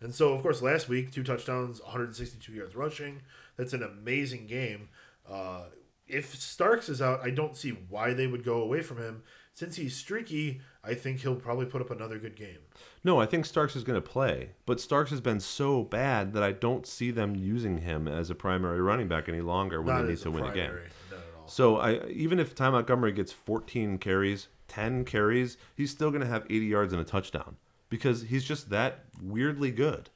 And so, of course, last week, two touchdowns, 162 yards rushing. That's an amazing game. Uh, if Starks is out, I don't see why they would go away from him. Since he's streaky, I think he'll probably put up another good game. No, I think Starks is going to play, but Starks has been so bad that I don't see them using him as a primary running back any longer when Not they need to win a game. Not at all. So I even if Ty Montgomery gets 14 carries, 10 carries, he's still going to have 80 yards and a touchdown because he's just that weirdly good.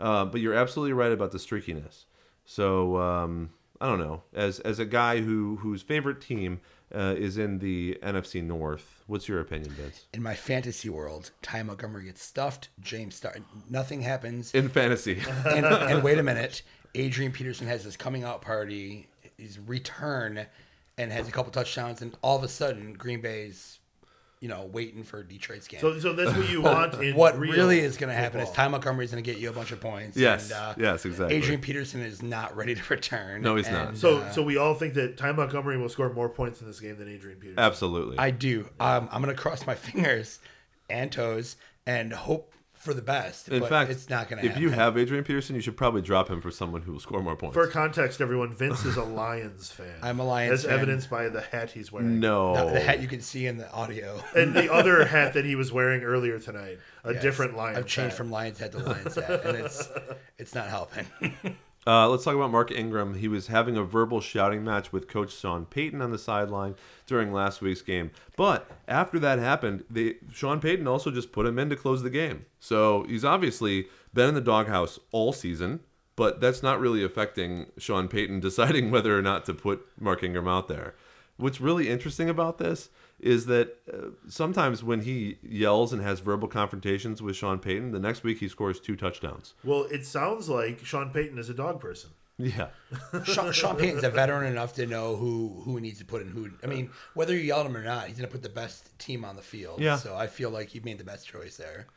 Uh, but you're absolutely right about the streakiness. So um, I don't know. As as a guy who whose favorite team uh, is in the NFC North, what's your opinion, Vince? In my fantasy world, Ty Montgomery gets stuffed. James Star, nothing happens. In fantasy, and, and wait a minute, Adrian Peterson has his coming out party, his return, and has a couple touchdowns, and all of a sudden, Green Bay's, you know, waiting for Detroit's game. So, so that's what you want in what real really is going to happen is football. Ty Montgomery's going to get you a bunch of points. Yes, and, uh, yes, exactly. Adrian Peterson is not ready to return. No, he's not. So, uh, so we all think that Ty Montgomery will score more points in this game than Adrian Peterson. absolutely. I do. Um, I'm going to cross my fingers and toes and hope for the best. in but fact, it's not going to happen. if happen. you have Adrian Peterson, you should probably drop him for someone who will score more points. For context, everyone, Vince is a Lions fan. I'm a Lions as fan. evidenced by the hat he's wearing. no, the, the hat you can see in the audio. and the other hat that he was wearing earlier tonight, a Yes. different Lions. I've changed hat. from Lions head to Lions hat, and it's it's not helping. Uh, let's talk about Mark Ingram. He was having a verbal shouting match with Coach Sean Payton on the sideline during last week's game. But after that happened, they, Sean Payton also just put him in to close the game. So he's obviously been in the doghouse all season, but that's not really affecting Sean Payton deciding whether or not to put Mark Ingram out there. What's really interesting about this is that uh, sometimes when he yells and has verbal confrontations with Sean Payton, the next week he scores two touchdowns. Well, it sounds like Sean Payton is a dog person. Yeah. Sean, Sean Payton's a veteran enough to know who who needs to put in who. I mean, whether you yell at him or not, he's going to put the best team on the field. Yeah. So I feel like he made the best choice there.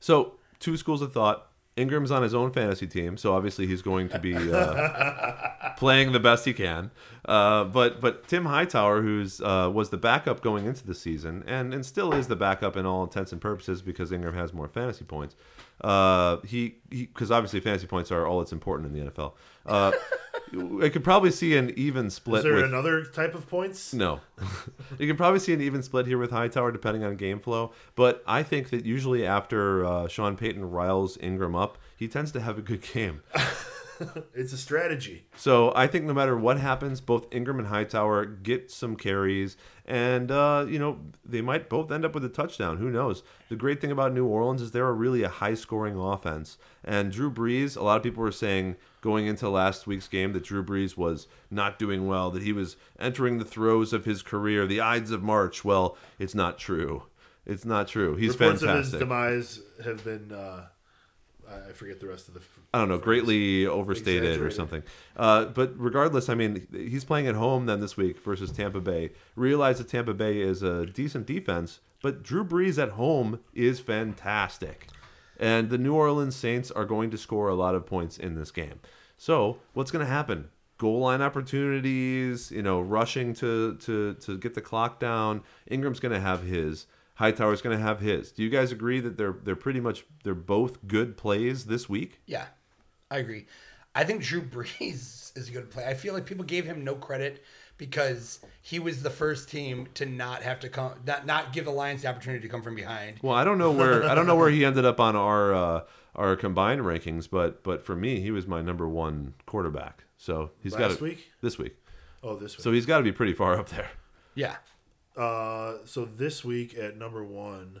So, two schools of thought. Ingram's on his own fantasy team, so obviously he's going to be uh, playing the best he can. Uh, but but Tim Hightower, who's uh, was the backup going into the season, and and still is the backup in all intents and purposes because Ingram has more fantasy points. Uh, he because obviously fantasy points are all that's important in the NFL. I could probably see an even split. Is there with another type of points? no. you can probably see an even split here with Hightower depending on game flow. But I think that usually after uh, Sean Payton riles Ingram up, he tends to have a good game. It's a strategy. So I think no matter what happens, both Ingram and Hightower get some carries, and uh, you know they might both end up with a touchdown. Who knows? The great thing about New Orleans is they're a really a high-scoring offense, and Drew Brees. A lot of people were saying going into last week's game that Drew Brees was not doing well, that he was entering the throes of his career, the Ides of March. Well, it's not true. It's not true. He's Reports of his demise have been. Uh, I forget the rest of the. f- I don't know, greatly overstated or something. Uh, but regardless, I mean, he's playing at home then this week versus Tampa Bay. Realize that Tampa Bay is a decent defense, but Drew Brees at home is fantastic. And the New Orleans Saints are going to score a lot of points in this game. So, what's going to happen? Goal line opportunities, you know, rushing to to to get the clock down. Ingram's going to have his. Hightower's going to have his. Do you guys agree that they're they're pretty much they're both good plays this week? Yeah, I agree. I think Drew Brees is a good play. I feel like people gave him no credit because he was the first team to not have to come, not not give the Lions the opportunity to come from behind. Well, I don't know where I don't know where he ended up on our uh, our combined rankings, but but for me, he was my number one quarterback. So he's got to week? this week. Oh, this week. So he's got to be pretty far up there. Yeah, Uh, so this week at number one,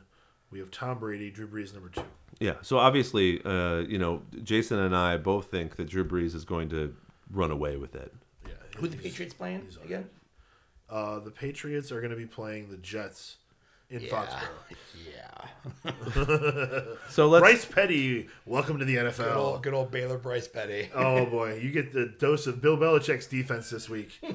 we have Tom Brady, Drew Brees number two. Yeah. So obviously, uh, you know, Jason and I both think that Drew Brees is going to run away with it. Yeah. who the Patriots playing he's on again? Uh, the Patriots are going to be playing the Jets in Yeah, Foxborough. yeah. So let's Bryce Petty, welcome to the Good NFL. old, good old Baylor Bryce Petty. oh boy, you get the dose of Bill Belichick's defense this week.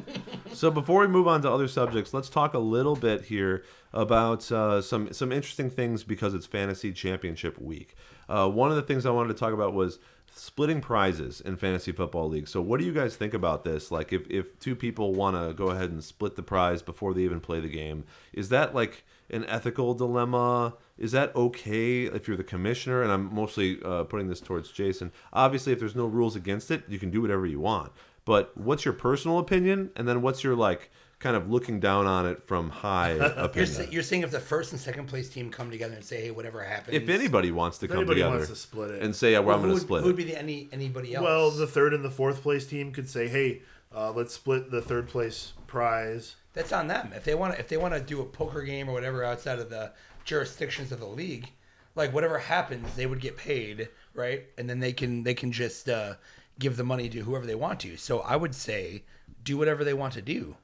So before we move on to other subjects, let's talk a little bit here about uh, some some interesting things because it's fantasy championship week. Uh, one of the things I wanted to talk about was splitting prizes in fantasy football leagues. So what do you guys think about this? Like if, if two people want to go ahead and split the prize before they even play the game, is that like an ethical dilemma? Is that okay if you're the commissioner? And I'm mostly uh, putting this towards Jason. Obviously, if there's no rules against it, you can do whatever you want. But what's your personal opinion? And then what's your like kind of looking down on it from high You're, you're saying if the first and second place team come together and say, hey, whatever happens. if anybody wants to If come anybody together wants to split it, and say, yeah, well, well, I'm going would, to split who would be the, any anybody else? well, the third and the fourth place team could say, "Hey, uh, let's split the third place prize." That's on them. If they want to, if they want to do a poker game or whatever outside of the jurisdictions of the league, like whatever happens, they would get paid, right? And then they can they can just uh, give the money to whoever they want to. So I would say do whatever they want to do.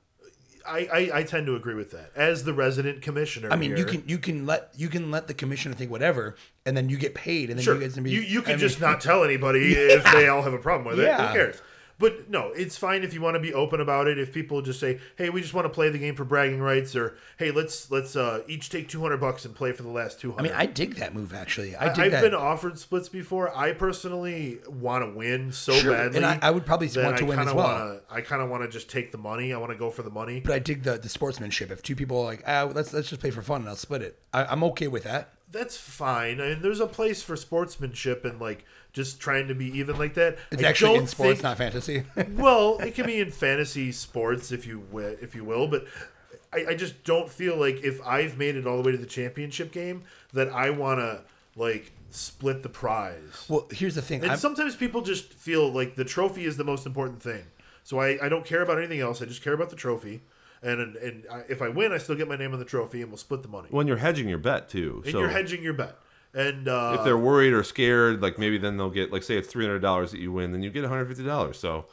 I, I, I tend to agree with that. As the resident commissioner, I mean, you can you can let you can let the commissioner think whatever, and then you get paid, and then Sure. you guys can be. you, you I can mean- just not tell anybody if they all have a problem with it. Who cares? But no, it's fine if you want to be open about it. If people just say, "Hey, we just want to play the game for bragging rights," or "Hey, let's let's uh, each take two hundred bucks and play for the last two I mean, I dig that move actually. I dig I've that. been offered splits before. I personally want to win so Sure. badly, And I- I would probably want to I win as well. Wanna, I kind of want to just take the money. I want to go for the money. but I dig the, the sportsmanship. If two people are like, ah, let's let's just play for fun and I'll split it. I, I'm okay with that. That's fine. I mean, there's a place for sportsmanship and like just trying to be even like that. It's I actually in sports, think- not fantasy. well, it can be in fantasy sports if you wi- if you will, but I, I just don't feel like if I've made it all the way to the championship game that I want to like split the prize. well, here's the thing. And I'm, sometimes people just feel like the trophy is the most important thing. So I, I don't care about anything else. I just care about the trophy. And and I, if I win, I still get my name on the trophy, and we'll split the money. when you're hedging your bet too. and so you're hedging your bet. And uh, if they're worried or scared, like maybe then they'll get like say it's three hundred dollars that you win, then you get one hundred fifty dollars. So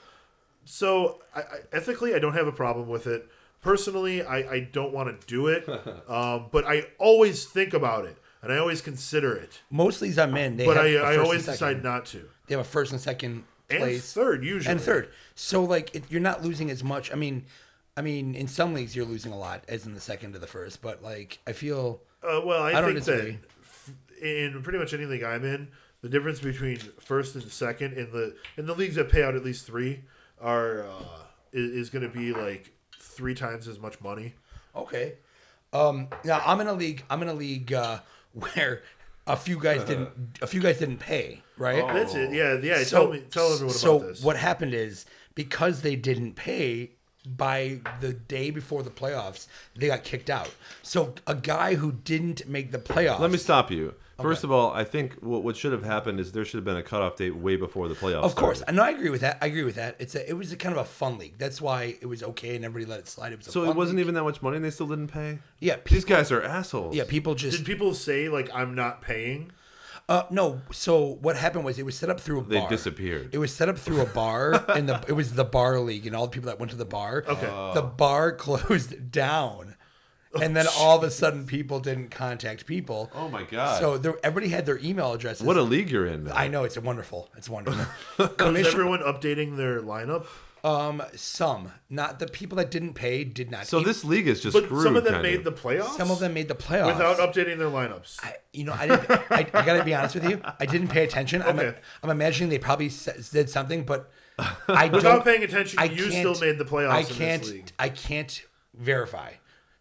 So I, I, ethically, I don't have a problem with it. Personally, I, I don't want to do it, um, but I always think about it and I always consider it. most leagues I'm in, they But have I, a I first always and decide not to. They have a first and second And place third, usually. and third. So like it, you're not losing as much. I mean, I mean, in some leagues you're losing a lot, as in the second to the first. But like I feel Uh, well, I, I don't think disagree. that f- in pretty much any league I'm in, the difference between first and second in the in the leagues that pay out at least three are uh, is, is going to be like three times as much money. Okay. Um, now I'm in a league. I'm in a league uh, where a few guys didn't. A few guys didn't pay. Right. That's it. Yeah, yeah. So- tell me, tell everyone so about this. So what happened is because they didn't pay by the day before the playoffs, they got kicked out. So a guy who didn't make the playoffs. Let me stop you. First of all, I think what, what should have happened is there should have been a cutoff date way before the playoffs. Of course, started. no, I agree with that. I agree with that. It's a, it was a kind of a fun league. That's why it was okay and everybody let it slide. It was a So fun it wasn't league. even that much money, and they still didn't pay. Yeah, These guys are assholes. yeah. People just Did people say like I'm not paying? Uh, no. So what happened was it was set up through a They bar. disappeared. It was set up through a bar, and the it was the bar league, and all the people that went to the bar. Okay. The bar closed down, and then all of a sudden, people didn't contact people. Oh my god. So there, everybody had their email addresses. what a league you're in. I know it's wonderful. It's wonderful. Is Commission, everyone updating their lineup? um, some, not the people that didn't pay, did not. So Even- this league is just But screwed. some of them kind made the playoffs. some of them made the playoffs without updating their lineups. I, you know, I didn't. I, I gotta be honest with you. I didn't pay attention. I'm, I'm imagining they probably s- did something, but I Without don't. paying attention, I you still made the playoffs I in this can't. league. I can't verify.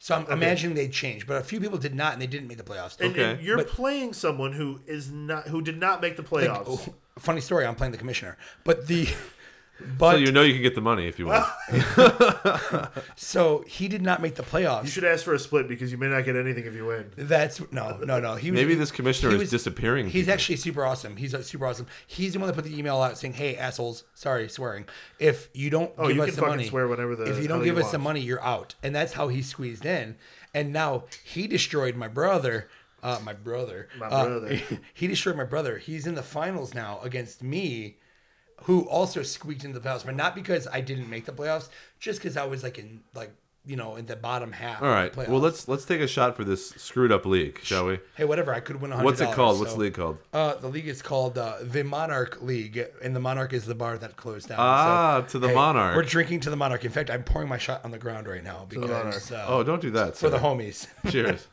So I'm imagining they changed, but a few people did not, and they didn't make the playoffs. And, Okay. and you're But- playing someone who is not who did not make the Like, playoffs. oh, funny story. I'm playing the commissioner, but the. But So you know you can get the money if you want. so he did not make the playoffs. You should ask for a split because you may not get anything if you win. That's no, no, no. He was, Maybe this commissioner he is was- disappearing. He's people. actually super awesome. He's uh, super awesome. He's the one that put the email out saying, "Hey, assholes, sorry, swearing. If you don't Oh, give you us can the money, swear whenever the if you don't give us the money, you're out." And that's how he squeezed in. And now he destroyed my brother. Uh, my brother. My Uh, brother. he destroyed my brother. He's in the finals now against me, who also squeaked into the playoffs, but not because I didn't make the playoffs, just because I was like in like you know in the bottom half. All right. Well, let's let's take a shot for this screwed up league, shall we? Hey, whatever. I could win a hundred. What's it called? What's the league called? Uh, the league is called uh, the Monarch League, and the Monarch is the bar that closed down. Ah, to the Monarch. We're drinking to the Monarch. In fact, I'm pouring my shot on the ground right now because Monarch. uh, Oh, don't do that. for the homies. Cheers.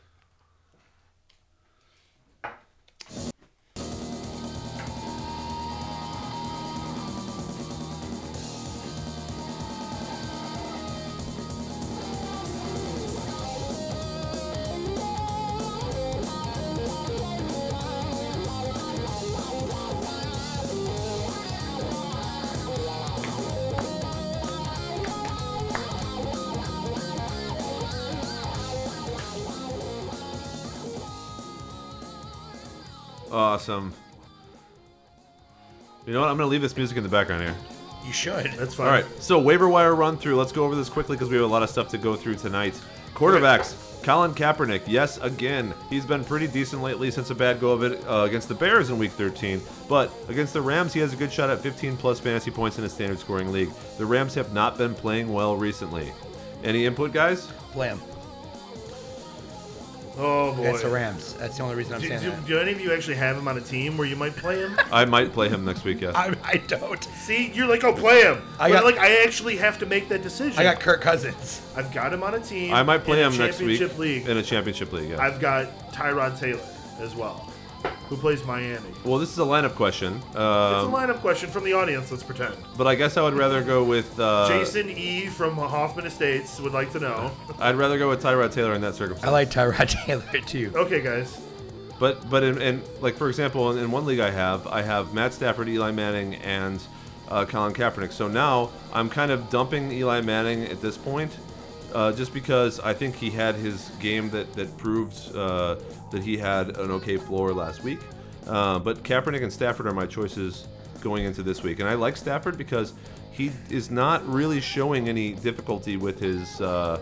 Awesome. You know what? I'm going to leave this music in the background here. You should. That's fine. All right. So waiver wire run through. Let's go over this quickly because we have a lot of stuff to go through tonight. Quarterbacks. Colin Kaepernick, yes, again, he's been pretty decent lately since a bad go of it uh, against the Bears in Week 13. But against the Rams, he has a good shot at 15 plus fantasy points in a standard scoring league. The Rams have not been playing well recently. Any input, guys? Blam. Oh boy. That's the Rams. That's the only reason I'm Do, saying do, that. do any of you actually have him on a team where you might play him? I might play him next week. Yes. I, I don't. See, you're like, oh, play him. I but got- like, I actually have to make that decision. I got Kirk Cousins. I've got him on a team. I might play in a him next week championship league. in a championship league. Yeah. I've got Tyrod Taylor as well, who plays Miami. well, this is a lineup question, It's a um, lineup question from the audience. Let's pretend. but I guess I would rather go with. Uh, Jason E from Hoffman Estates would like to know. I'd rather go with Tyrod Taylor in that circumstance. I like Tyrod Taylor too. Okay, guys. But but in, in like for example, in, in one league I have I have Matt Stafford, Eli Manning, and uh, Colin Kaepernick. So now I'm kind of dumping Eli Manning at this point, uh, just because I think he had his game that that proved uh, that he had an okay floor last week. Uh, but Kaepernick and Stafford are my choices going into this week, and I like Stafford because he is not really showing any difficulty with his. Uh,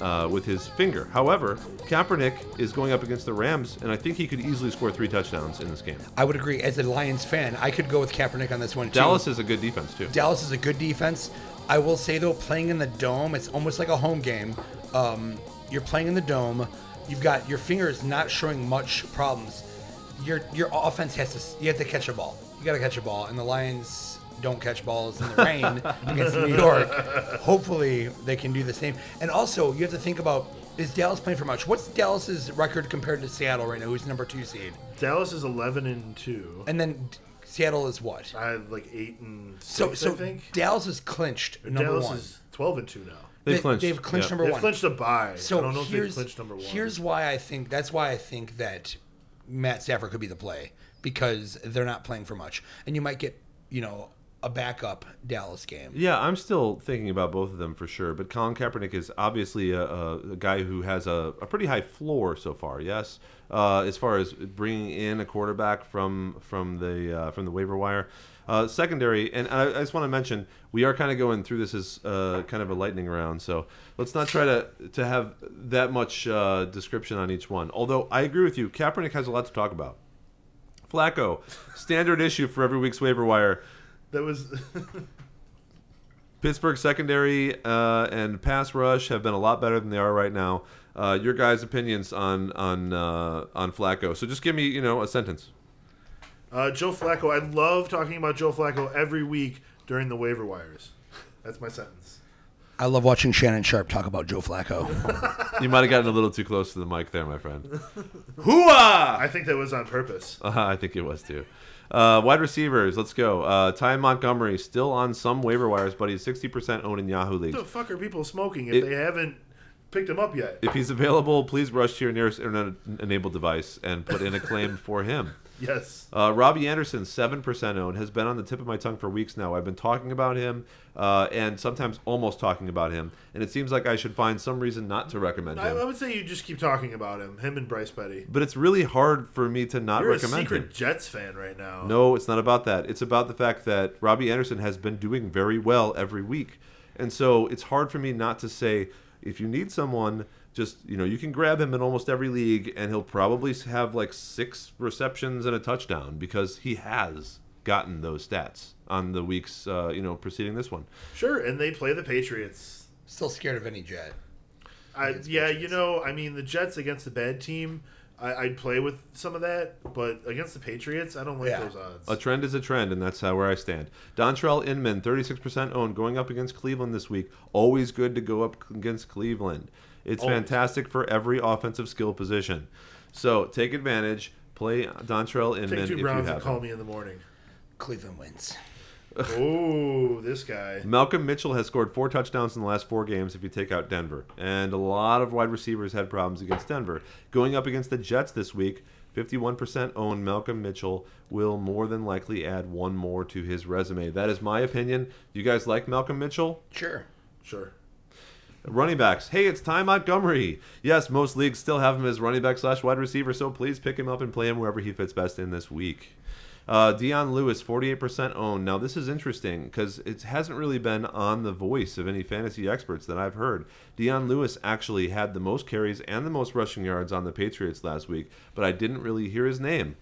uh, with his finger. However, Kaepernick is going up against the Rams, and I think he could easily score three touchdowns in this game. I would agree. As a Lions fan, I could go with Kaepernick on this one too. Dallas is a good defense too. Dallas is a good defense. I will say though, playing in the dome, it's almost like a home game. Um, you're playing in the dome. You've got your fingers not showing much problems. Your your offense has to you have to catch a ball. You got to catch a ball, and the Lions don't catch balls in the rain against New York. Hopefully, they can do the same. And also, you have to think about is Dallas playing for much? What's Dallas's record compared to Seattle right now? Who's number two seed? Dallas is 11 and two. And then Seattle is what? I have like eight and six. So so I think Dallas is clinched number Dallas one. is 12 and two now. They've They- clinched. They've clinched yeah. number They've one. clinched a bye. So I don't know if they've here's clinched number one. here's why I think that's why I think that Matt Stafford could be the play because they're not playing for much, and you might get you know a backup Dallas game. Yeah, I'm still thinking about both of them for sure. But Colin Kaepernick is obviously a, a, guy who has a, a pretty high floor so far. Yes, uh, as far as bringing in a quarterback from from the uh, from the waiver wire. Uh, secondary, and I, I just want to mention we are kind of going through this as uh, kind of a lightning round, so let's not try to to have that much uh, description on each one. Although I agree with you, Kaepernick has a lot to talk about. Flacco, standard issue for every week's waiver wire. That was Pittsburgh secondary uh, and pass rush have been a lot better than they are right now. Uh, your guys' opinions on on uh, on Flacco. So just give me you know a sentence. uh, Joe Flacco. I love talking about Joe Flacco every week during the waiver wires. That's my sentence. I love watching Shannon Sharpe talk about Joe Flacco. You might have gotten a little too close to the mic there, my friend. Hooah! I think that was on purpose. Uh, I think it was too. Uh, wide receivers, let's go. Uh, Ty Montgomery still on some waiver wires, but he's sixty percent owned in Yahoo leagues. What the fuck are people smoking if It- they haven't picked him up yet? If he's available, please rush to your nearest internet-enabled device and put in a claim for him. Yes. Uh, Robby Anderson, seven percent owned, has been on the tip of my tongue for weeks now. I've been talking about him, uh, and sometimes almost talking about him, and it seems like I should find some reason not to recommend I, him. I would say you just keep talking about him, him and Bryce Petty. but it's really hard for me to not You're a recommend secret him. Jets fan right now. No, it's not about that. It's about the fact that Robby Anderson has been doing very well every week. And so it's hard for me not to say if you need someone, just, you know, you can grab him in almost every league and he'll probably have like six receptions and a touchdown because he has gotten those stats on the weeks, uh, you know, preceding this one. Sure, and they play the Patriots. Still scared of any Jet. I, Against yeah, you know, I mean, the Jets against a bad team, I, I'd play with some of that, but against the Patriots, I don't like Yeah. those odds. A trend is a trend, and that's how where I stand. Dontrelle Inman, 36% owned, going up against Cleveland this week. Always good to go up against Cleveland. It's Always. fantastic for every offensive skill position. So take advantage. Play Dontrelle Inman Take if two you Browns and have call him. me in the morning. Cleveland wins. oh, this guy. Malcolm Mitchell has scored four touchdowns in the last four games if you take out Denver. And a lot of wide receivers had problems against Denver. Going up against the Jets this week, 51% owned Malcolm Mitchell will more than likely add one more to his resume. That is my opinion. You guys like Malcolm Mitchell? Sure. Sure. Running backs. Hey, it's Ty Montgomery. Yes, most leagues still have him as running back slash wide receiver, so please pick him up and play him wherever he fits best in this week. Uh, Dion Lewis, 48% owned. Now, this is interesting because it hasn't really been on the voice of any fantasy experts that I've heard. Dion Lewis actually had the most carries and the most rushing yards on the Patriots last week, but I didn't really hear his name.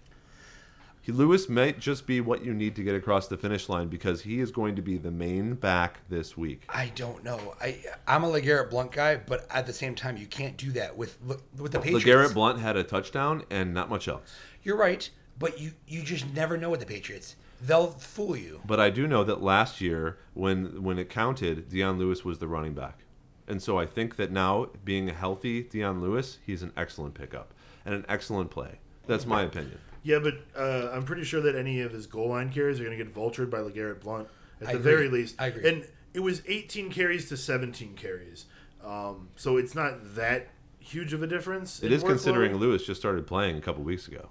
He, Lewis might just be what you need to get across the finish line because he is going to be the main back this week. I don't know. I I'm a Legarrette Blunt guy, but at the same time, you can't do that with with the Patriots. LeGarrette Blunt had a touchdown and not much else. You're right, but you you just never know with the Patriots. They'll fool you. But I do know that last year, when when it counted, Dion Lewis was the running back, and so I think that now, being a healthy Dion Lewis, he's an excellent pickup and an excellent play. That's my opinion. Yeah, but uh, I'm pretty sure that any of his goal line carries are going to get vultured by LeGarrette Blunt at I the agree. very least. I agree. And it was 18 carries to 17 carries, um, so it's not that huge of a difference. It in is considering. Lewis just started playing a couple weeks ago.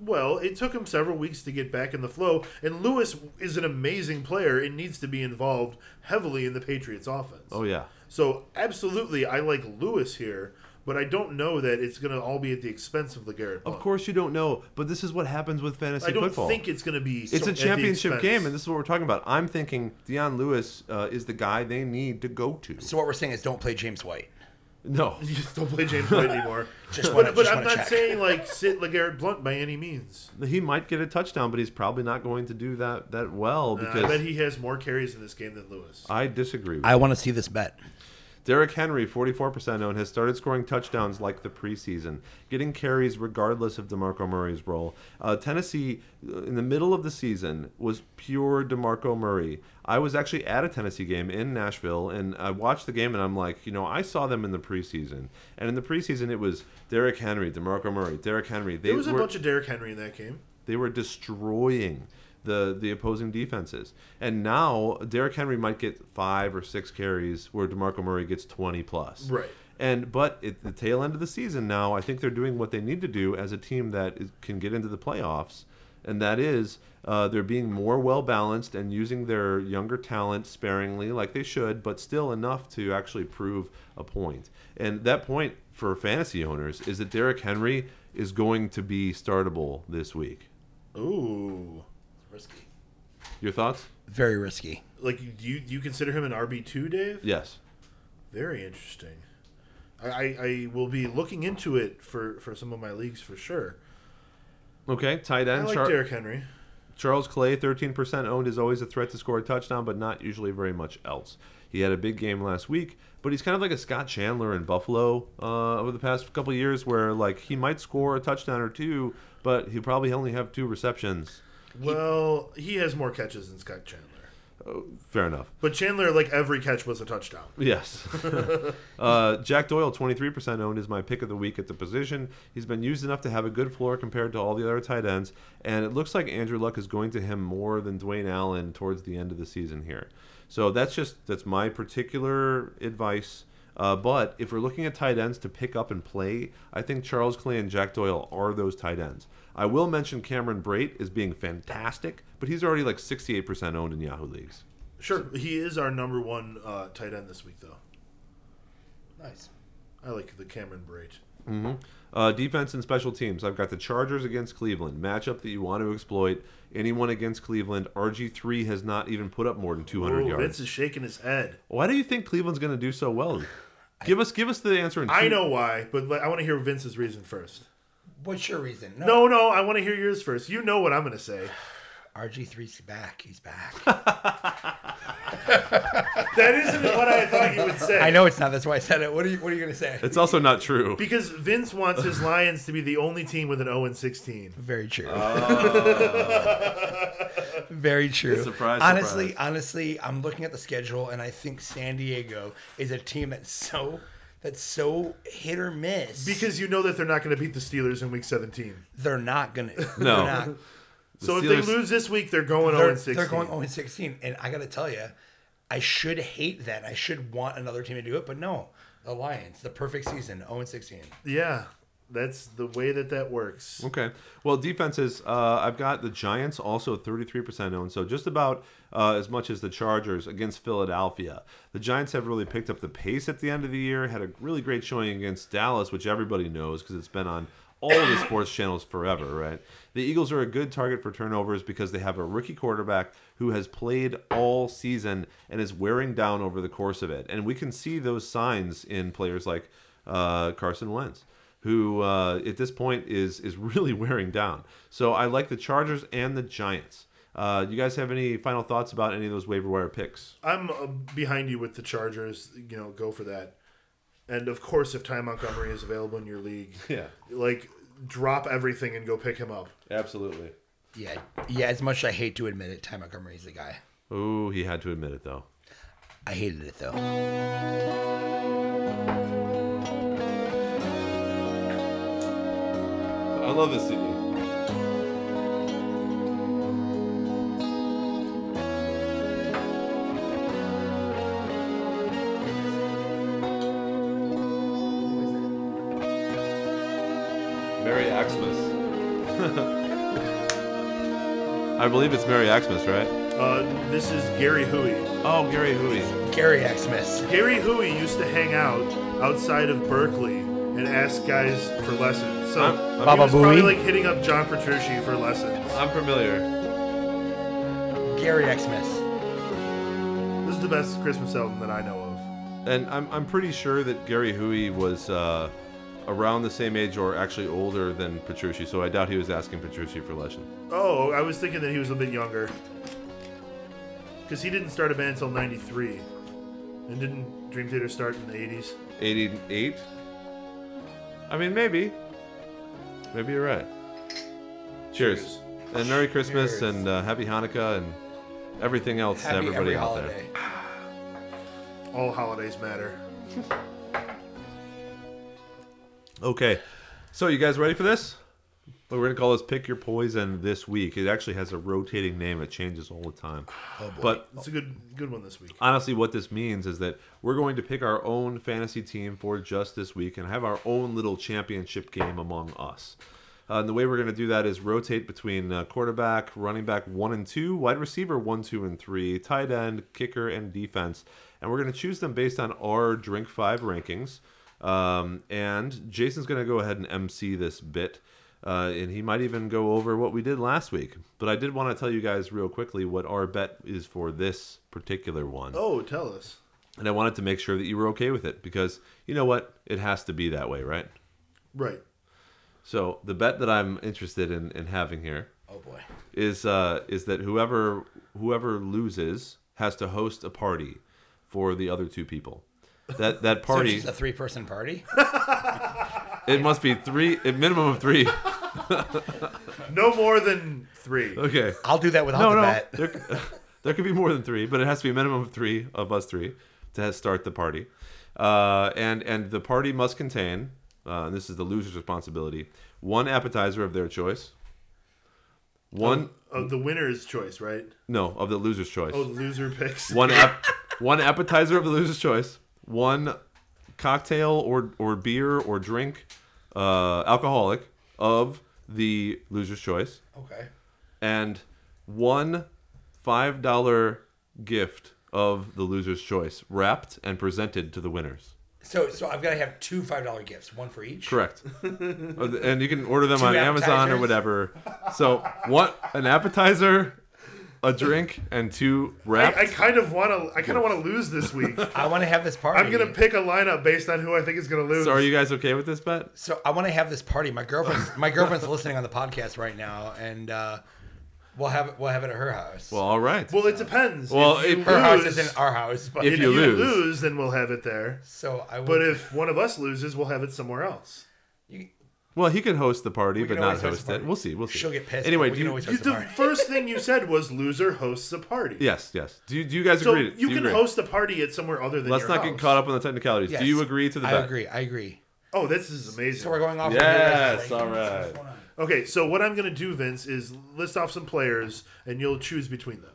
Well, it took him several weeks to get back in the flow, and Lewis is an amazing player and needs to be involved heavily in the Patriots' offense. Oh yeah, So absolutely, I like Lewis here, but I don't know that it's going to all be at the expense of LeGarrette Blunt. of course you don't know, but this is what happens with fantasy football. I don't football. think it's going to be. it's so- a at the championship game, and this is what we're talking about. I'm thinking Dion Lewis uh, is the guy they need to go to. So what we're saying is, don't play James White. No, You just don't play James White anymore. Just wanna- but but just I'm not check. saying like sit LeGarrette Blunt by any means. he might get a touchdown, but he's probably not going to do that that well Uh, because I bet he has more carries in this game than Lewis. I disagree. With I want to see this bet. Derrick Henry, 44% owned, has started scoring touchdowns like the preseason, getting carries regardless of DeMarco Murray's role. Uh, Tennessee, uh, in the middle of the season, was pure DeMarco Murray. I was actually at a Tennessee game in Nashville, and I watched the game, and I'm like, you know, I saw them in the preseason. And in the preseason, it was Derrick Henry, DeMarco Murray, Derrick Henry. They there was a were, bunch of Derrick Henry in that game. they were destroying the the opposing defenses. And now Derrick Henry might get five or six carries, where Demarco Murray gets twenty plus. Right. And but at the tail end of the season now, I think they're doing what they need to do as a team that is, can get into the playoffs. and that is uh, they're being more well balanced and using their younger talent sparingly, like they should, but still enough to actually prove a point. And that point for fantasy owners is that Derrick Henry is going to be startable this week. Ooh. Risky. Your thoughts? Very risky. Like do you you consider him an RB two, Dave? Yes. Very interesting. I, I, I will be looking into it for, for some of my leagues for sure. Okay, tight I end. like Char- Derrick Henry. Charles Clay, 13% owned, is always a threat to score a touchdown, but not usually very much else. He had a big game last week, but he's kind of like a Scott Chandler in Buffalo uh, over the past couple of years, where like he might score a touchdown or two, but he probably only have two receptions. Well, he has more catches than Scott Chandler. Oh, fair enough. But Chandler, like every catch was a touchdown. Yes. uh, Jack Doyle, 23% owned, is my pick of the week at the position. He's been used enough to have a good floor compared to all the other tight ends, and it looks like Andrew Luck is going to him more than Dwayne Allen towards the end of the season here. So that's just that's my particular advice. Uh, but if we're looking at tight ends to pick up and play, I think Charles Clay and Jack Doyle are those tight ends. I will mention Cameron Brate as being fantastic, but he's already like 68% owned in Yahoo leagues. Sure, he is our number one uh, tight end this week, though. Nice. I like the Cameron Brate. Mm-hmm. Uh, defense and special teams. I've got the Chargers against Cleveland. Matchup that you want to exploit. Anyone against Cleveland. RG3 has not even put up more than 200 Oh, yards. Vince is shaking his head. Why do you think Cleveland's going to do so well? Give us give us the answer. In two, I know why, but I want to hear Vince's reason first. What's your reason? No, no, I want to hear yours first. You know what I'm going to say. RG3's back. He's back. That isn't what I thought you would say. I know it's not. That's why I said it. What are you What are you gonna say? It's also not true. Because Vince wants his Lions to be the only team with an 0 and 16. Very true. Oh. Very true. Surprise, honestly, surprise. honestly, I'm looking at the schedule and I think San Diego is a team that's so that's so hit or miss. Because you know that they're not going to beat the Steelers in week 17. they're not gonna. No. They're not. So if they lose this week, they're going 0 They're, and 16. they're going 0 16, and I got to tell you, I should hate that. I should want another team to do it, but no, the Lions, the perfect season, 0 16. Yeah, that's the way that that works. Okay. Well, defenses, uh, I've got the Giants also 33% owned, so just about uh, as much as the Chargers against Philadelphia. The Giants have really picked up the pace at the end of the year, had a really great showing against Dallas, which everybody knows because it's been on all the sports channels forever, right? The Eagles are a good target for turnovers because they have a rookie quarterback who has played all season and is wearing down over the course of it. And we can see those signs in players like uh, Carson Wentz who uh, at this point is is really wearing down. So I like the Chargers and the Giants. Uh, you guys have any final thoughts about any of those waiver wire picks? I'm uh, behind you with the Chargers. You know, go for that. And of course, if Ty Montgomery is available in your league, Yeah, like drop everything and go pick him up. absolutely. Yeah, yeah. As much as I hate to admit it, Ty Montgomery's the guy. Oh, he had to admit it though. I hated it though. I love this CD. Merry Xmas. I believe it's Merry Xmas, right? Uh, this is Gary Hoey. Oh, Gary Hoey. Gary Xmas. Gary Hoey used to hang out outside of Berklee and ask guys for lessons. So I'm- I'm- Baba was probably like hitting up John Petrucci for lessons. I'm familiar. Gary Xmas. This is the best Christmas album that I know of. And I'm, I'm pretty sure that Gary Hoey was uh, around the same age or actually older than Petrucci, so I doubt he was asking Petrucci for lessons. Oh, I was thinking that he was a bit younger. Because he didn't start a band until 93. And didn't Dream Theater start in the 80s? 88? I mean, maybe. Maybe you're right. Cheers. Cheers. And Merry Christmas Cheers. and uh, Happy Hanukkah and everything else to everybody every out holiday. All holidays matter. Okay. So, you guys ready for this? We're going to call this Pick Your Poison this week. It actually has a rotating name, it changes all the time. But It's a good good one this week. honestly, what this means is that we're going to pick our own fantasy team for just this week and have our own little championship game among us. Uh, and the way we're going to do that is rotate between uh, quarterback, running back one and two, wide receiver one, two, and three, tight end, kicker, and defense. And we're going to choose them based on our Drink Five rankings. Um, and Jason's going to go ahead and MC this bit. Uh, and he might even go over what we did last week. But I did want to tell you guys real quickly what our bet is for this particular one. Oh, tell us. And I wanted to make sure that you were okay with it because you know what? It has to be that way, right? Right. So the bet that I'm interested in, in having here Oh boy. is uh, is that whoever whoever loses has to host a party for the other two people. That that So party it's just a three-person party. it must be three a minimum of three. No more than three. Okay. I'll do that without No, the no. bet. There, there could be more than three, but it has to be a minimum of three of us three to start the party. Uh, and and the party must contain, uh, and this is the loser's responsibility, one appetizer of their choice. One Of the winner's choice, right? no of the loser's choice. Oh, loser picks. One ap- one appetizer of the loser's choice. One cocktail or or beer or drink, uh, alcoholic of the loser's choice. Okay. and one five dollar gift of the loser's choice wrapped and presented to the winners So so I've got to have two five-dollar gifts, one for each. correct and you can order them on amazon or appetizers? whatever so what an appetizer a drink and two wrapped I, I kind of want to. I kind of want to lose this week. I want to have this party. I'm gonna pick a lineup based on who I think is gonna lose. so are you guys okay with this bet So I want to have this party. My girlfriend's my girlfriend's listening on the podcast right now, and uh, we'll have it. We'll have it at her house. well all right Well, it depends. Well, if you it- her house lose- is in our house, but If If you you, lose. lose. then we'll have it there. so I. Will, But if one of us loses, we'll have it somewhere else. you, well he could host the party We but not host host it we'll see we'll see She'll get pissed, anyway but we do can you, always You, host the the party. first thing you said was loser hosts a party. yes yes do you, do you guys So agree you do can agree? host a party at somewhere other than let's your not house. get caught up on the technicalities Yes. do you agree to the I bet agree. I agree. Oh, this is amazing. So we're going off. Yes, your guys' all rankings. right. What's going on? Okay, so what I'm gonna do, Vince, is list off some players, and you'll choose between them.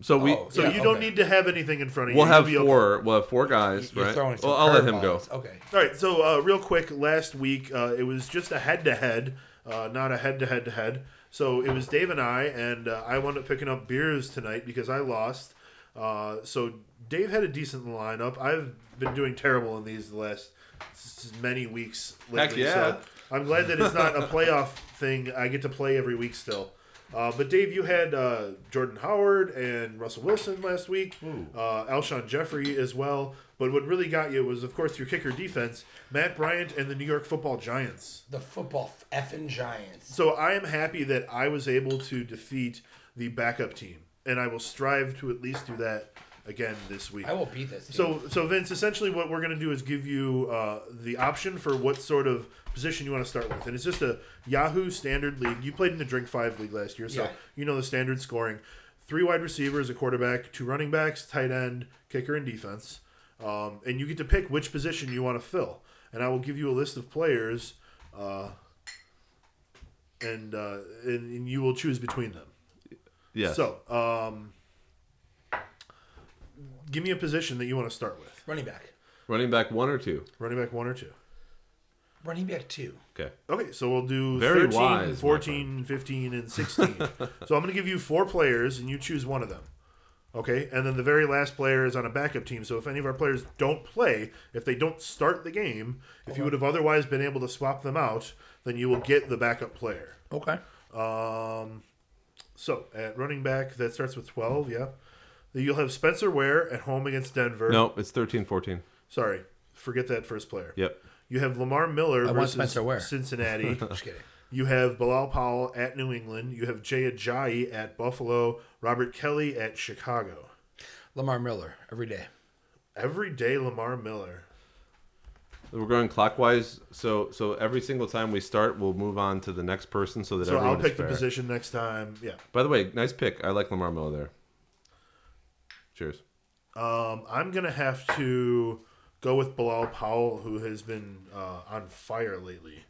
So we Oh, So Yeah, you don't okay. need to have anything in front of We'll you. have You'll be okay. four. We'll have four guys, You're right? throwing some Well, I'll let him go. Okay. All right, so uh, real quick, last week uh, it was just a head-to-head, uh, not a head-to-head-to-head. So it was Dave and I, and uh, I wound up picking up beers tonight because I lost. Uh, so Dave had a decent lineup. I've been doing terrible in these the last many weeks. Lately, yeah. So I'm glad that it's not a playoff thing. I get to play every week still. Uh, but Dave, you had uh, Jordan Howard and Russell Wilson last week, uh, Alshon Jeffery as well. But what really got you was, of course, your kicker defense, Matt Bryant and the New York Football Giants. The football effing giants. So I am happy that I was able to defeat the backup team, and I will strive to at least do that again this week. I will beat this. Team. So, so Vince, essentially, what we're going to do is give you uh, the option for what sort of position you want to start with, and it's just a Yahoo standard league. You played in the Drink Five league last year, so Yeah. you know the standard scoring: three wide receivers, a quarterback, two running backs, tight end, kicker, and defense. Um, and you get to pick which position you want to fill. And I will give you a list of players, uh, and, uh, and and you will choose between them. Yes. So, um, give me a position that you want to start with. running back. Running back one or two. Running back one or two. Running back two. Okay. Okay, so we'll do Very 13, wise, my 14, 15, and 16. so I'm going to give you four players, and you choose one of them. Okay, and then the very last player is on a backup team. So if any of our players don't play, if they don't start the game, if you would have otherwise been able to swap them out, then you will get the backup player. Okay. Um, so at running back, that starts with 12, yeah. Then You'll have Spencer Ware at home against Denver. No, it's 13, 14. Sorry, forget that first player. Yep. You have Lamar Miller want versus Spencer Ware. Cincinnati. Just kidding. You have Bilal Powell at New England. You have Jay Ajayi at Buffalo. Robert Kelley at Chicago. Lamar Miller every day. Every day, Lamar Miller. We're going clockwise, so so every single time we start, we'll move on to the next person, so that So everyone I'll pick is the fair. position next time. Yeah. By the way, nice pick. I like Lamar Miller there. Cheers. Um, I'm gonna have to go with Bilal Powell, who has been uh, on fire lately.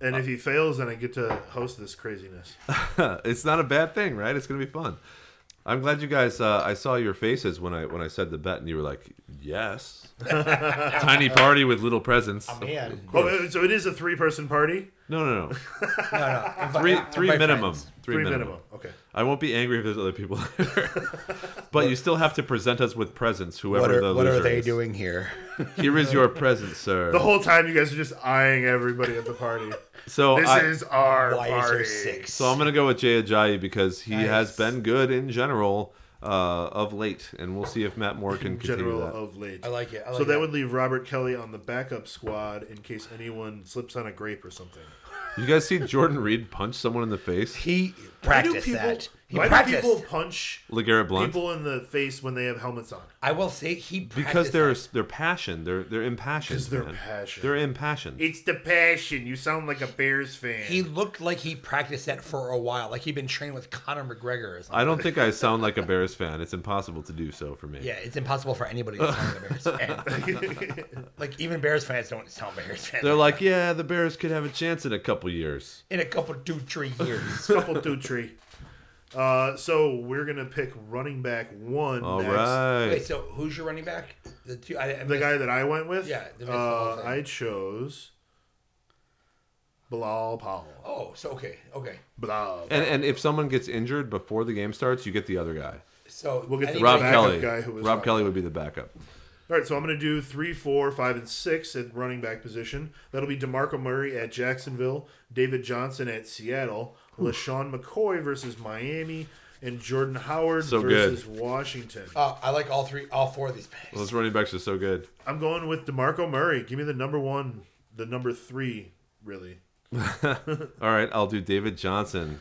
And if he fails, then I get to host this craziness. it's not a bad thing, right? It's gonna be fun. I'm glad you guys. Uh, I saw your faces when I when I said the bet, and you were like, "Yes." Tiny party with little presents. Man, Oh, so it is a three-person party. No, no, no. no, no. Invi- Three, invite three minimum. friends. Three, Three minimum. minimum. Okay. I won't be angry if there's other people there. but you still have to present us with presents, whoever What are, the what are they is. doing here? Here is your present, sir. The whole time you guys are just eyeing everybody at the party. so This I, is our Why party. six? so I'm gonna go with Jay Ajayi because he has been good in general uh, of late, and we'll see if Matt Moore can continue General that. of late. I like it. I like so that it. would leave Robert Kelley on the backup squad in case anyone slips on a grape or something. You guys see Jordan Reed punch someone in the face? he Why practiced people, that. He why practiced. do people punch LeGarrette Blunt. people in the face when they have helmets on? I will say he because practiced they're that. they're passion. They're they're impassioned. 'Cause they're man. passionate. They're impassioned. It's the passion. You sound like a Bears fan. He looked like he practiced that for a while, like he'd been training with Conor McGregor or something. I don't think I sound like a Bears fan. It's impossible to do so for me. Yeah, it's impossible for anybody to sound like a Bears fan. like even Bears fans don't sound Bears fans. They're like, yeah, the Bears could have a chance in a couple years. in a couple two three years. couple two tree. Uh, so we're gonna pick running back one. All next. right. Wait, so who's your running back? The two. I, I The guy that I went with. Yeah, the missed the whole Uh, thing. I chose Bilal Powell. Oh, so okay, okay. Blah. And and if someone gets injured before the game starts, you get the other guy. So We'll get the anybody- Rob backup Kelly. guy who was Rob on. Kelly would be the backup. All right, so I'm going to do three, four, five, and six at running back position. That'll be Demarco Murray at Jacksonville, David Johnson at Seattle, LeSean McCoy versus Miami, and Jordan Howard So good. versus Washington. Uh, I like all three, all four of these picks. Those running backs are so good. I'm going with Demarco Murray. Give me the number one, the number three, really. All right, I'll do David Johnson.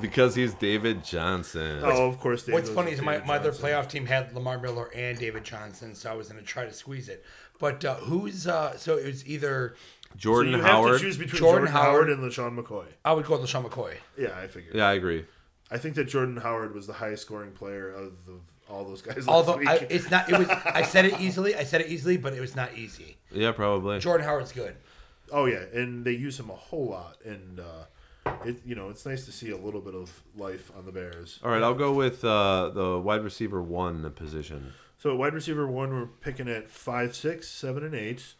Because he's David Johnson. Oh, of course. Dave What's funny is my, my other playoff team had Lamar Miller and David Johnson, so I was going to try to squeeze it. But uh, who's uh, so it was either So Jordan you have Howard. to choose between Jordan Jordan, Howard, Howard. and LeSean McCoy. I would go with LeSean McCoy. Yeah, I figured. Yeah, I agree. I think that Jordan Howard was the highest scoring player of the, all those guys last Although week. I, it's not, it was. I said it easily. I said it easily, but it was not easy. Yeah, probably. Jordan Howard's good. Oh yeah, and they use him a whole lot, and uh, it you know it's nice to see a little bit of life on the Bears. All right, I'll go with uh, the wide receiver one position. So wide receiver one, we're picking at five, six, seven, and eight.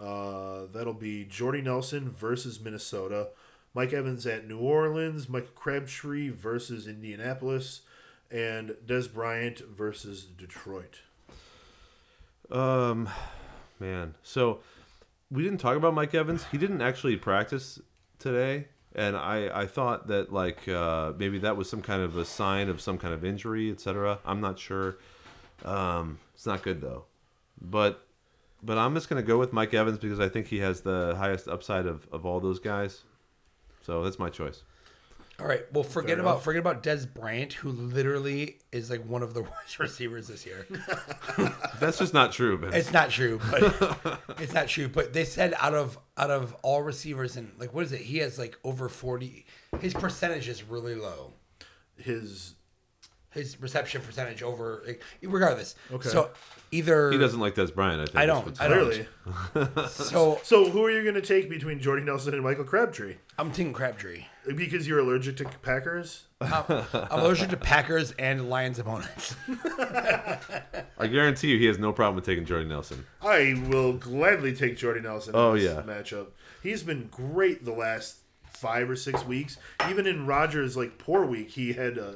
Uh, that'll be Jordy Nelson versus Minnesota, Mike Evans at New Orleans, Michael Crabtree versus Indianapolis, and Dez Bryant versus Detroit. Um, man. So we didn't talk about Mike Evans. He didn't actually practice today, and I I thought that like uh, maybe that was some kind of a sign of some kind of injury, etc. I'm not sure. Um, it's not good though, but but I'm just gonna go with Mike Evans because I think he has the highest upside of of all those guys. So that's my choice. All right. Well, forget about forget about Dez Bryant, who literally is like one of the worst receivers this year. That's just not true, man. It's not true, but it's not true. But they said out of out of all receivers and like what is it? He has like over forty. His percentage is really low. His His reception percentage over regardless. Okay. So either he doesn't like Dez Bryant. I think I don't. what's- I don't. clearly. So So who are you going to take between Jordy Nelson and Michael Crabtree? I'm taking Crabtree. Because you're allergic to Packers? I'm, I'm allergic to Packers and Lions opponents. I guarantee you, he has no problem with taking Jordan Nelson. I will gladly take Jordy Nelson. Oh, in this yeah. matchup. He's been great the last five or six weeks. Even in Rodgers' like poor week, he had uh,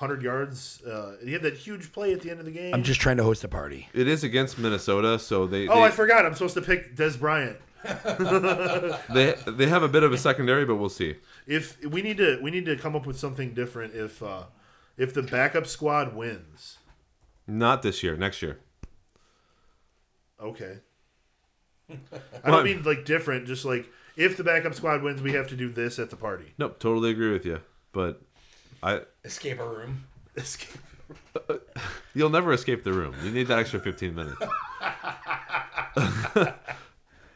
hundred yards. Uh, he had that huge play at the end of the game. I'm just trying to host a party. It is against Minnesota, so they oh, they, I forgot. I'm supposed to pick Dez Bryant. they they have a bit of a secondary, but we'll see. If we need to, we need to come up with something different. If uh, if the backup squad wins, Not this year, next year. okay. I don't mean like different. Just like if the backup squad wins, we have to do this at the party. Nope, totally agree with you. But I Escape a room. Escape. you'll never escape the room. You need that extra 15 minutes. uh,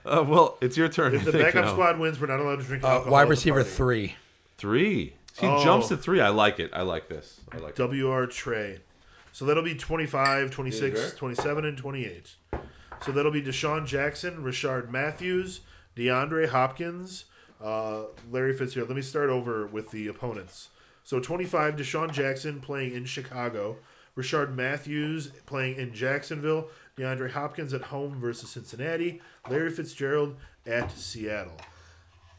well, it's your turn. If the think backup now. squad wins, we're not allowed to drink Uh, alcohol. wide at the receiver party. three. He Oh. jumps to three. I like it. I like this. I like it. WR Trey. So that'll be 25, 26, 27, and 28. So that'll be DeSean Jackson, Rishard Matthews, DeAndre Hopkins, uh, Larry Fitzgerald. Let me start over with the opponents. So 25, DeSean Jackson playing in Chicago. Rishard Matthews playing in Jacksonville. DeAndre Hopkins at home versus Cincinnati. Larry Fitzgerald at Seattle.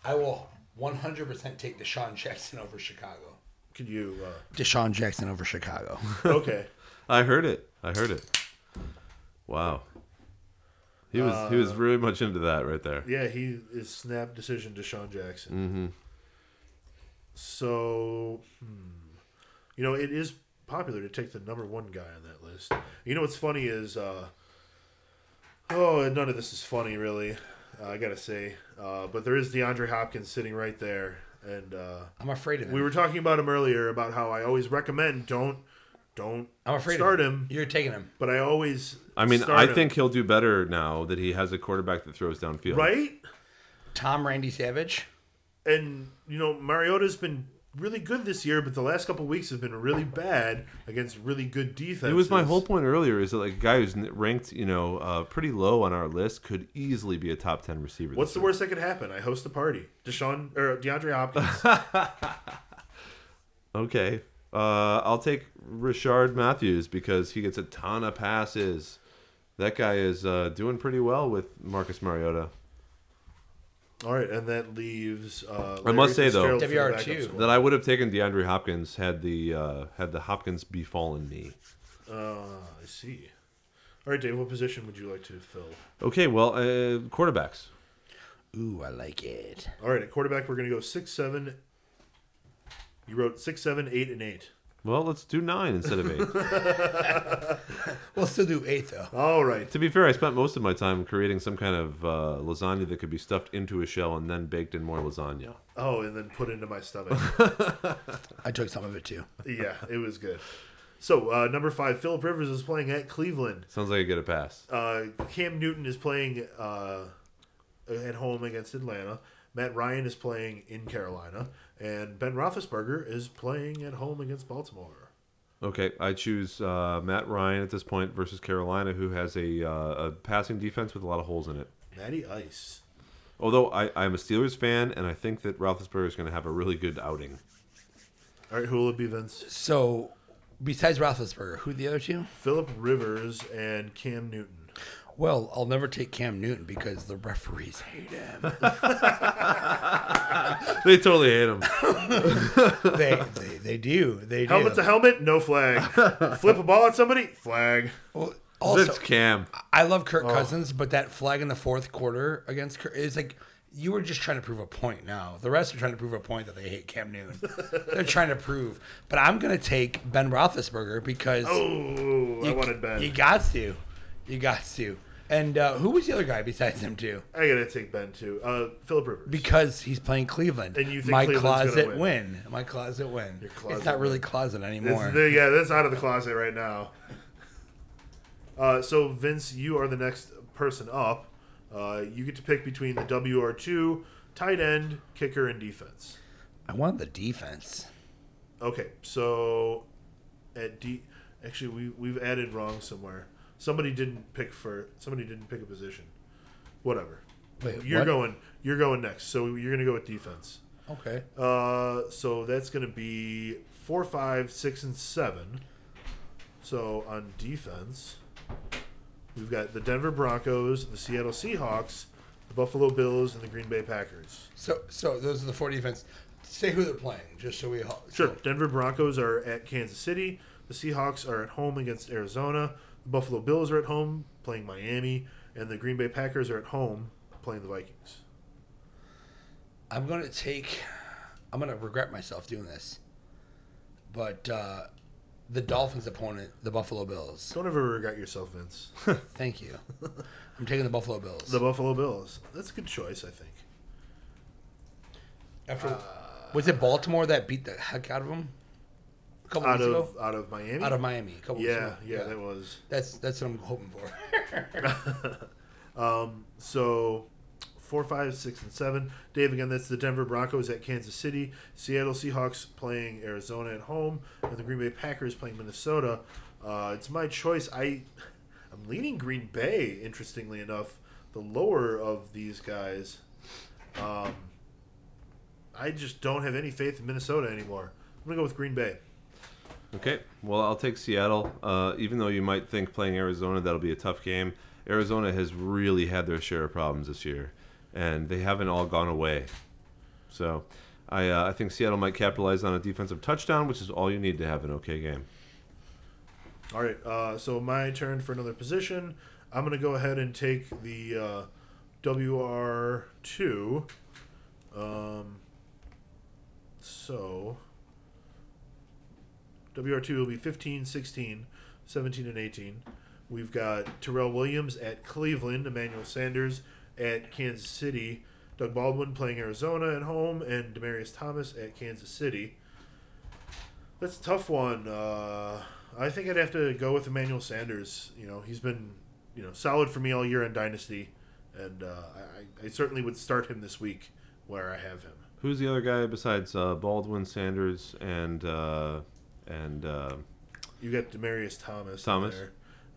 I will 100% take DeSean Jackson over Chicago. Could you? Uh, DeSean Jackson over Chicago. okay. I heard it. I heard it. Wow. He was he was really much into that right there. Yeah, he is snap decision DeSean Jackson. Mm-hmm. So, hmm, you know, it is popular to take the number one guy on that list. You know what's funny is, uh, oh, none of this is funny really. Uh, I gotta say, uh, but there is DeAndre Hopkins sitting right there, and uh, I'm afraid of him. we were talking about him earlier about how I always recommend don't don't I'm afraid start of him, You're taking him. but I always I mean, start I him. think he'll do better now that he has a quarterback that throws downfield. right, Tom Randy Savage. And you know Mariota's been really good this year, but the last couple weeks have been really bad against really good defense. It was my whole point earlier is that like a guy who's ranked, you know, uh, pretty low on our list could easily be a top ten receiver. What's the year. worst that could happen? I host a party. DeSean or DeAndre Hopkins. Okay, uh, I'll take Rishard Matthews because he gets a ton of passes. That guy is uh, doing pretty well with Marcus Mariota. All right, and that leaves. Uh, I must say, though- Fitzgerald for the WR2. That I would have taken DeAndre Hopkins had the uh, had the Hopkins befallen me. Uh, I see. All right, Dave. What position would you like to fill? Okay, well, uh, quarterbacks. Ooh, I like it. All right, at quarterback, we're going to go six, seven. You wrote six, seven, eight, and eight. Well, let's do nine instead of eight. We'll still do eight though. All right. to be fair, I spent most of my time creating some kind of uh, lasagna that could be stuffed into a shell and then baked in more lasagna. Oh, and then put into my stomach. I took some of it too. yeah, it was good. So uh, number five, Philip Rivers is playing at Cleveland. Sounds like I get a pass. Uh, Cam Newton is playing uh, at home against Atlanta. Matt Ryan is playing in Carolina, and Ben Roethlisberger is playing at home against Baltimore. Okay, I choose uh, Matt Ryan at this point versus Carolina, who has a, uh, a passing defense with a lot of holes in it. Matty Ice. Although I, I'm a Steelers fan, and I think that Roethlisberger is going to have a really good outing. All right, who will it be, Vince? So, besides Roethlisberger, who are the other two? Philip Rivers and Cam Newton. Well, I'll never take Cam Newton because the referees hate him. They totally hate him. they, they they do. They do. Helmet to helmet, no flag. Flip a ball at somebody, flag. Well, also, That's Cam. I love Kirk oh. Cousins, but that flag in the fourth quarter against Kirk is like you were just trying to prove a point. Now the rest are trying to prove a point that they hate Cam Newton. They're trying to prove, but I'm gonna take Ben Roethlisberger because Oh, I wanted Ben. You got to, you got to. And uh, who was the other guy besides him too? I gotta take Ben too. Uh, Philip Rivers. Because he's playing Cleveland. And you think my Cleveland's closet gonna win. My closet win. Your closet it's not really win. closet anymore. the- yeah, that's out of the closet right now. Uh, so Vince, you are the next person up. Uh, you get to pick between the WR2, tight end, kicker, and defense. I want the defense. Okay, so at D, actually we we've added wrong somewhere. Somebody didn't pick for somebody didn't pick a position. Whatever. Wait, you're what? going. You're going next. So you're gonna go with defense. Okay. Uh, so that's gonna be four, five, six, and seven. So on defense, we've got the Denver Broncos, the Seattle Seahawks, the Buffalo Bills, and the Green Bay Packers. So, so those are the four defense. Say who they're playing, just so we. Sure. so- Denver Broncos are at Kansas City. The Seahawks are at home against Arizona. The Buffalo Bills are at home playing Miami, and the Green Bay Packers are at home playing the Vikings. I'm gonna take. I'm gonna regret myself doing this, but uh, the Dolphins' opponent, the Buffalo Bills. Don't ever regret yourself, Vince. Thank you. I'm taking the Buffalo Bills. the Buffalo Bills. That's a good choice, I think. After, was it Baltimore that beat the heck out of them? Couple Out of ago. out of Miami. Out of Miami. A couple yeah, ago. yeah, that was. That's that's what I'm hoping for. So, four, five, six, and seven. Dave, again, that's the Denver Broncos at Kansas City. Seattle Seahawks playing Arizona at home, and the Green Bay Packers playing Minnesota. Uh, it's my choice. I, I'm leaning Green Bay. Interestingly enough, the lower of these guys. Um, I just don't have any faith in Minnesota anymore. I'm gonna go with Green Bay. Okay, well, I'll take Seattle. Uh, even though you might think playing Arizona that'll be a tough game, Arizona has really had their share of problems this year, and they haven't all gone away. So, I uh, I think Seattle might capitalize on a defensive touchdown, which is all you need to have an okay game. All right, uh, so my turn for another position. I'm gonna go ahead and take the uh, WR two. Um, so WR2 will be 15, 16, 17, and 18. We've got Tyrell Williams at Cleveland, Emmanuel Sanders at Kansas City, Doug Baldwin playing Arizona at home, and Demaryius Thomas at Kansas City. That's a tough one. Uh, I think I'd have to go with Emmanuel Sanders. You know, he's been you know solid for me all year in Dynasty, and uh, I, I certainly would start him this week where I have him. Who's the other guy besides uh, Baldwin, Sanders, and uh, and uh, You got Demaryius Thomas. Thomas. there,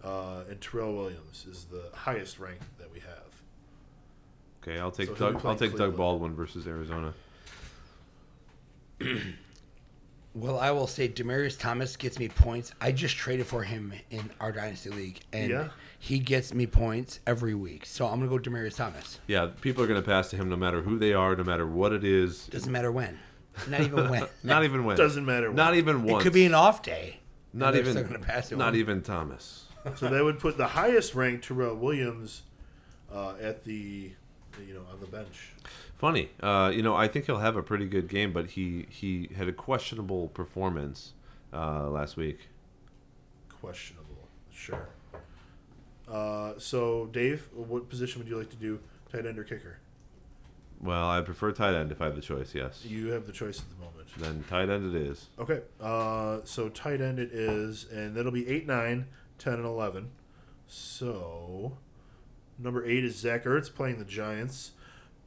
uh, and Tyrell Williams is the highest ranked that we have. okay, I'll take So Doug. I'll playing take Doug Baldwin versus Arizona. Well, I will say Demaryius Thomas gets me points. I just traded for him in our dynasty league, and Yeah? he gets me points every week. So I'm gonna go Demaryius Thomas. Yeah, people are going to pass to him no matter who they are, no matter what it is. Doesn't matter when, not even when. Not even when. Doesn't matter Not when. even It could be an off day. Not even. still gonna pass to not him. even Thomas. So that would put the highest ranked Tyrell Williams uh, at the you know on the bench. Funny, uh, you know, I think he'll have a pretty good game, but he he had a questionable performance uh, last week. Questionable, sure. Uh, so Dave, what position would you like to do? Tight end or kicker? Well, I prefer tight end if I have the choice. Yes, You have the choice at the moment. then tight end it is. Okay, uh, so tight end it is, and that'll be 8, 9, 10, and 11. So, number 8 is Zach Ertz playing the Giants.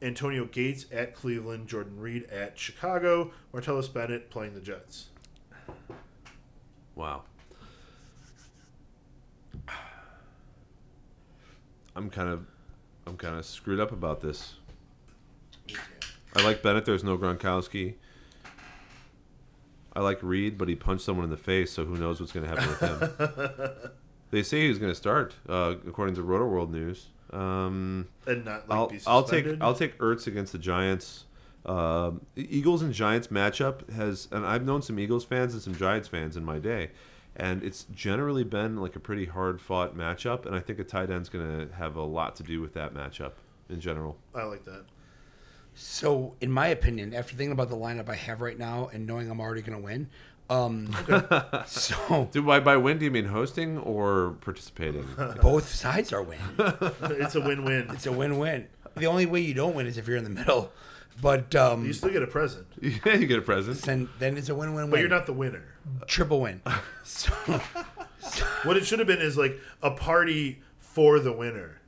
Antonio Gates at Cleveland. Jordan Reed at Chicago. Martellus Bennett playing the Jets. Wow. I'm kind of, I'm kind of screwed up about this. I like Bennett. There's no Gronkowski. I like Reed, but he punched someone in the face, so who knows what's going to happen with him. they say he's going to start, uh, according to Rotoworld News. Um, And not like I'll, I'll take. I'll take Ertz against the Giants. Um, the Eagles and Giants matchup has, and I've known some Eagles fans and some Giants fans in my day, and it's generally been like a pretty hard fought matchup. And I think a tight end's going to have a lot to do with that matchup in general. I like that. So, in my opinion, after thinking about the lineup I have right now and knowing I'm already gonna win, um, so Do by by win? Do you mean hosting or participating? both sides are win. It's a win-win. It's a win-win. The only way you don't win is if you're in the middle. But um, you still get a present, yeah, you get a present. then then it's a win-win-win. but you're not the winner. triple win. So, What it should have been is like a party for the winner.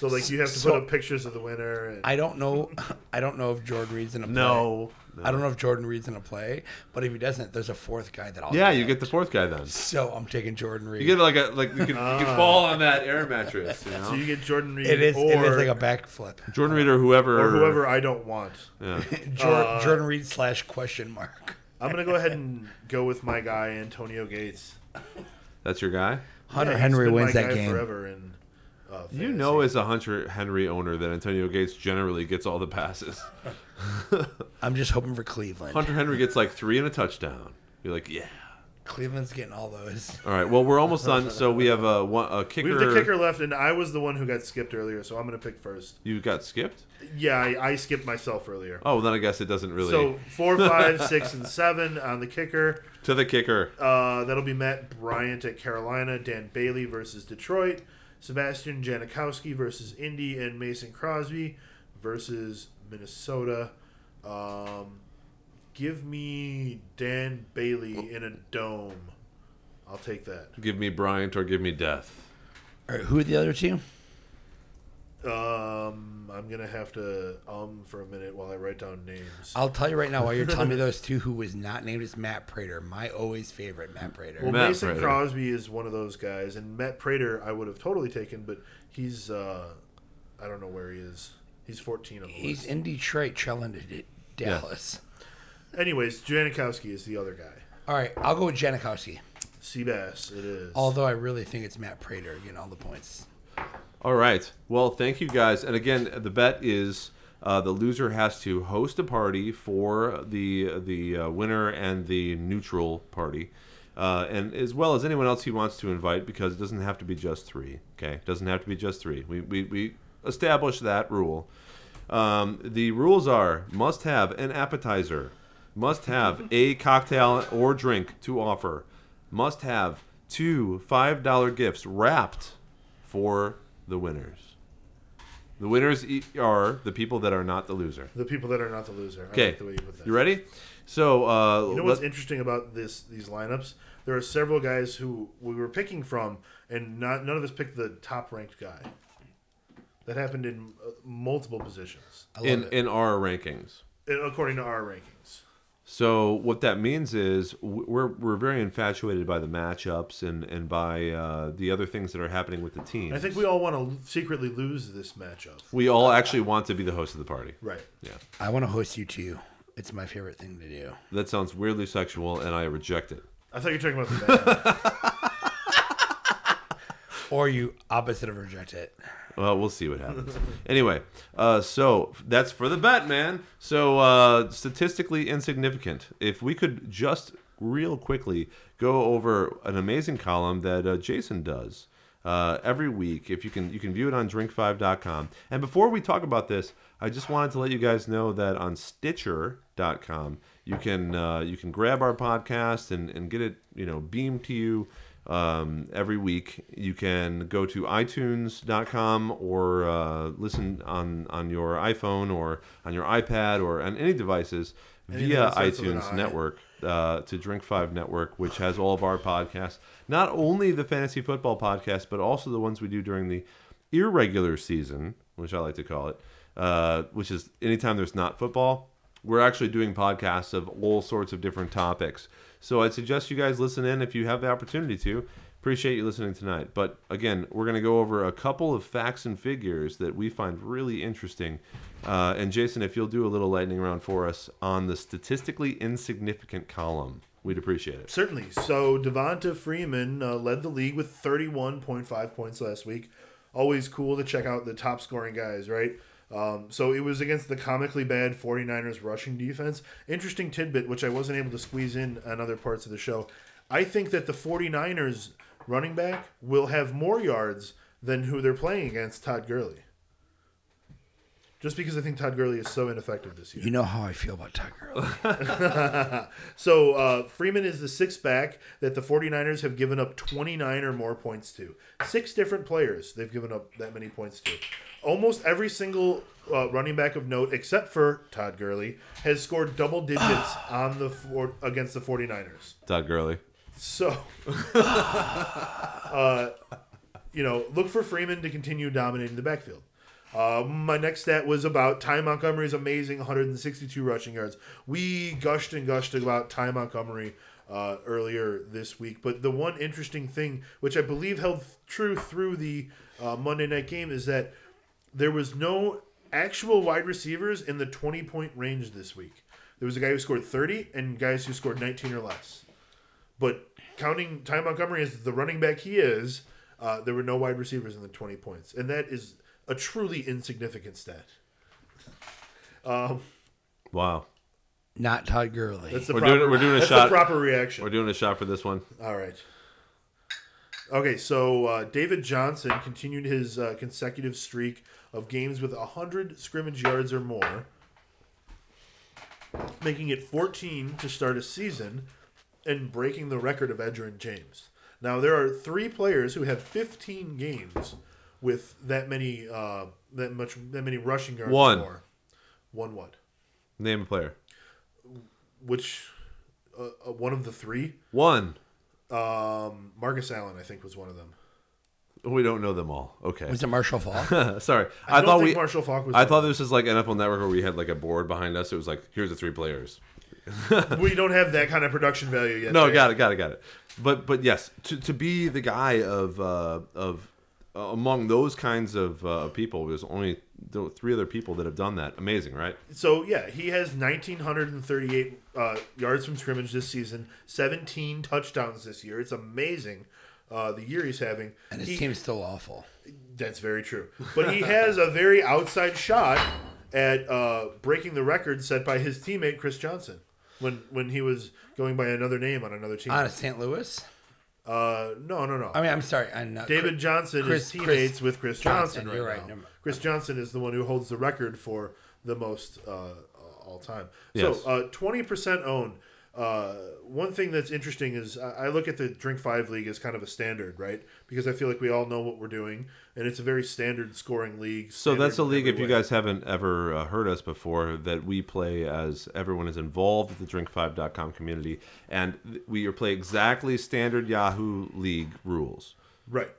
So like you have to So- put up pictures of the winner. And, I don't know. I don't know if Jordan Reed's in a play. No. I don't know if Jordan Reed's in a play, but if he doesn't, there's a fourth guy that I'll. Yeah, you get the fourth guy then. So I'm taking Jordan Reed. You get like a like you can, you Ah. can fall on that air mattress. You know? so you get Jordan Reed it is. or, it is like a backflip. Jordan Reed or whoever or whoever I don't want. Yeah. Jor- Uh, Jordan Reed slash question mark. I'm gonna go ahead and go with my guy Antonio Gates. That's your guy. Hunter Yeah, he's Henry been my wins that guy game. forever. In, uh, You know, as a Hunter Henry owner, that Antonio Gates generally gets all the passes. I'm just hoping for Cleveland. Hunter Henry gets like three and a touchdown. You're like, yeah. Cleveland's getting all those. All right. Well, we're almost done. So we have a one a kicker. we have the kicker left, and I was the one who got skipped earlier, so I'm gonna pick first. You got skipped. Yeah, I, I skipped myself earlier. Oh, then I guess it doesn't really. So four, five, six, and seven on the kicker. to the kicker. Uh, that'll be Matt Bryant at Carolina, Dan Bailey versus Detroit, Sebastian Janikowski versus Indy, and Mason Crosby versus Minnesota. Um, give me Dan Bailey in a dome. I'll take that. Give me Bryant or give me death. All right, who are the other two? Um, I'm gonna have to um for a minute while I write down names. I'll tell you right now while you're telling me those two who was not named is Matt Prater, my always favorite Matt Prater. Well, Matt Mason Prater. Crosby is one of those guys, and Matt Prater I would have totally taken, but he's uh, I don't know where he is. He's 14 on He's in Detroit, trailing to D- Dallas. Anyways, Janikowski is the other guy. All right, I'll go with Janikowski. Seabass, it is. Although I really think it's Matt Prater getting all the points. All right. Well, thank you guys. And again, the bet is uh, the loser has to host a party for the the uh, winner and the neutral party, uh, and as well as anyone else he wants to invite, because it doesn't have to be just three. Okay, it doesn't have to be just three. We we, we established that rule. Um, the rules are must have an appetizer, must have a cocktail or drink to offer, must have two five dollar gifts wrapped for the winners. The winners e- are the people that are not the loser. the people that are not the loser. I Okay, like the way you put that. you ready? So, uh, You know what's let- interesting about this these lineups? There are several guys who we were picking from, and not none of us picked the top ranked guy. That happened in uh, multiple positions, I love in it. in our rankings. according to our rankings. So what that means is we're we're very infatuated by the matchups and and by uh, the other things that are happening with the team. I think we all want to secretly lose this matchup. we all actually want to be the host of the party. Right. Yeah, I want to host you too. It's my favorite thing to do. that sounds weirdly sexual, and I reject it. I thought you were talking about the band. Or you opposite of reject it. Well, we'll see what happens. anyway, uh, so that's for the bet, man. So uh, statistically insignificant. If we could just real quickly go over an amazing column that uh, Jason does uh, every week. If you can, you can view it on drink5.com. And before we talk about this, I just wanted to let you guys know that on Stitcher.com, you can uh, you can grab our podcast and, and get it you know beamed to you um, every week. You can go to iTunes.com or uh, listen on on your iPhone or on your iPad or on any devices Anything via that starts with an iTunes Network uh, to Drink Five Network, which has all of our podcasts, not only the fantasy football podcast, but also the ones we do during the irregular season, which I like to call it, uh, which is anytime there's not football. We're actually doing podcasts of all sorts of different topics. So I'd suggest you guys listen in if you have the opportunity to. Appreciate you listening tonight. But again, we're going to go over a couple of facts and figures that we find really interesting. Uh, and Jason, if you'll do a little lightning round for us on the statistically insignificant column, we'd appreciate it. Certainly. So Devonta Freeman uh, led the league with 31.5 points last week. Always cool to check out the top scoring guys, right? Um, so it was against the comically bad 49ers rushing defense. Interesting tidbit, which I wasn't able to squeeze in on other parts of the show. I think that the 49ers running back will have more yards than who they're playing against, Todd Gurley. Just because I think Todd Gurley is so ineffective this year. You know how I feel about Todd Gurley. So uh, Freeman is the sixth back that the 49ers have given up 29 or more points to. Six different players they've given up that many points to. Almost every single uh, running back of note, except for Todd Gurley, has scored double digits on the four, against the 49ers. Todd Gurley. So, uh, you know, look for Freeman to continue dominating the backfield. Uh, my next stat was about Ty Montgomery's amazing 162 rushing yards. We gushed and gushed about Ty Montgomery uh, earlier this week, but the one interesting thing, which I believe held true through the uh, Monday night game, is that there was no actual wide receivers in the 20 point range this week. There was a guy who scored 30 and guys who scored 19 or less. But counting Ty Montgomery as the running back he is, uh, there were no wide receivers in the 20 points. And that is a truly insignificant stat. Um, Wow. Not Todd Gurley. that's the We're proper, doing- we're doing a that's shot. The proper reaction. We're doing a shot for this one. All right. Okay, so uh, David Johnson continued his uh, consecutive streak of games with 100 scrimmage yards or more, making it 14 to start a season and breaking the record of Edgerrin James. Now, there are three players who have 15 games with that many uh, that much that many rushing yards One. or more. One what? Name a player. Which uh, uh, one of the three? One. Um, Marcus Allen, I think, was one of them. We don't know them all. Okay. Was it Marshall Fall? Sorry. I, I, don't thought think we. Marshall Faulk was. I one thought this was like NFL Network where we had like a board behind us. It was like, here's the three players. we don't have that kind of production value yet. No, Dave. got it, got it, got it. But but yes, to, to be the guy of uh, of among those kinds of uh, people, there's only three other people that have done that. Amazing, right? So yeah, he has 1938 uh, yards from scrimmage this season, 17 touchdowns this year. It's amazing uh, the year he's having. And his He- team's still awful. That's very true. But he has a very outside shot at uh, breaking the record set by his teammate Chris Johnson when when he was going by another name on another team. Out of St. Louis. Uh, no, no, no. I mean, I'm sorry. I'm not, David Johnson Chris- is teammates Chris with Chris Johnson, Johnson, right you're now. right, mind. Chris Johnson is the one who holds the record for the most uh, all time. Yes. So twenty percent owned. Uh, one thing that's interesting is I look at the Drink Five League as kind of a standard, right? Because I feel like we all know what we're doing, and it's a very standard scoring league. So that's a league. If you guys haven't ever uh, heard us before, that we play as everyone is involved with the Drink5.com community, and we play exactly standard Yahoo League rules. Right.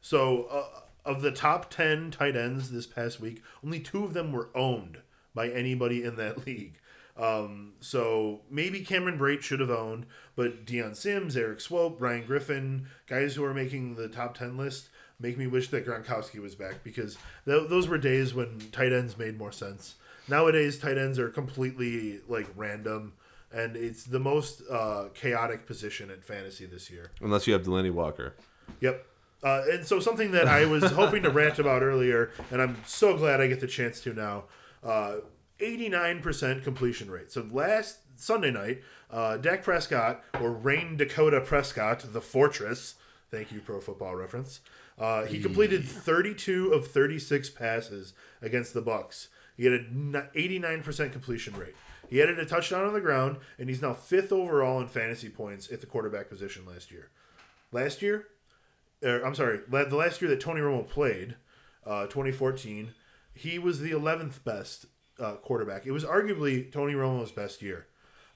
So, uh, of the top 10 tight ends this past week, only two of them were owned by anybody in that league. Um, so maybe Cameron Brate should have owned, but Dion Sims, Eric Swoope, Ryan Griffin, guys who are making the top 10 list, make me wish that Gronkowski was back because th- those were days when tight ends made more sense. Nowadays, tight ends are completely like random, and it's the most uh, chaotic position at fantasy this year. Unless you have Delanie Walker. Yep. Uh, and so something that I was hoping to rant about earlier, and I'm so glad I get the chance to now. Uh, 89% completion rate. So last Sunday night, uh, Dak Prescott, or Rayne Dakota Prescott, the Fortress, thank you, Pro Football Reference, uh, he completed 32 of 36 passes against the Bucks. He had an 89% completion rate. He added a touchdown on the ground, and he's now fifth overall in fantasy points at the quarterback position last year. Last year, er, I'm sorry, the last year that Tony Romo played, uh, 2014, he was the 11th best uh, quarterback. It was arguably Tony Romo's best year.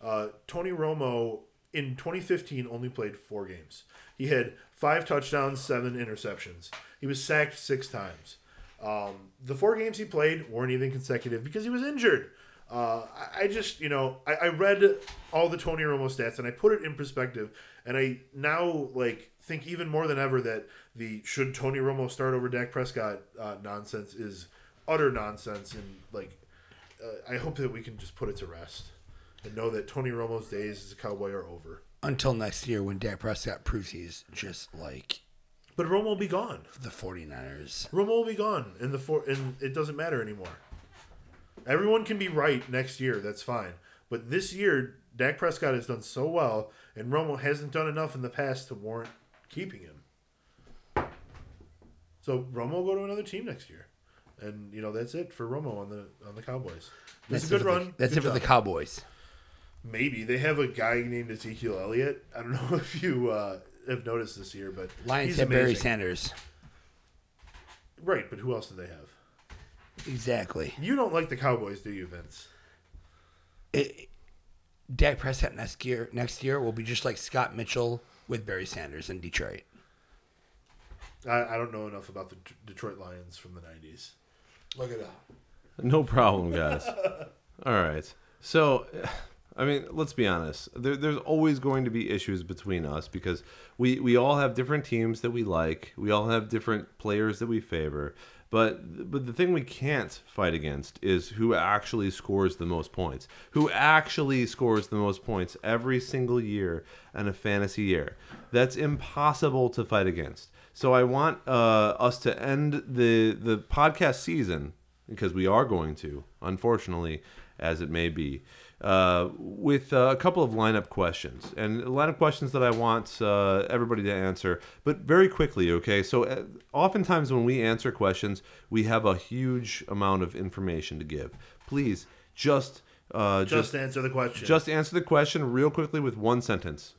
Uh, Tony Romo in 2015 only played four games. He had five touchdowns, seven interceptions. He was sacked six times. Um, the four games he played weren't even consecutive because he was injured. Uh, I, just, you know, I, I read all the Tony Romo stats and I put it in perspective, and I now like think even more than ever that the should Tony Romo start over Dak Prescott uh, nonsense is utter nonsense, and like uh, I hope that we can just put it to rest and know that Tony Romo's days as a Cowboy are over. Until next year when Dak Prescott proves he's just like But Romo will be gone. the 49ers. Romo will be gone, and the four, and it doesn't matter anymore. Everyone can be right next year. That's fine. But this year, Dak Prescott has done so well, and Romo hasn't done enough in the past to warrant keeping him. So Romo will go to another team next year, and you know that's it for Romo on the on the Cowboys. That's, a good run. The, that's Good it for the. Cowboys. Maybe they have a guy named Ezekiel Elliott. I don't know if you uh, have noticed this year, but Lions have Barry. Sanders. Right, but who else do they have? Exactly. You don't like the Cowboys, do you, Vince? It, Dak Prescott next year next year will be just like Scott Mitchell with Barry Sanders in Detroit. I, I don't know enough about the D- Detroit Lions from the '90s. Look it up. No problem, guys. All right. So, I mean, let's be honest. There, there's always going to be issues between us because we, we all have different teams that we like. We all have different players that we favor. But but the thing we can't fight against is who actually scores the most points. Who actually scores the most points every single year in a fantasy year. That's impossible to fight against. So I want uh, us to end the the podcast season because we are going to, unfortunately, as it may be, uh, with uh, a couple of lineup questions and a lineup questions that I want uh, everybody to answer, but very quickly. Okay, so uh, oftentimes when we answer questions, we have a huge amount of information to give. Please just uh, Just, answer the question. just answer the question real quickly with one sentence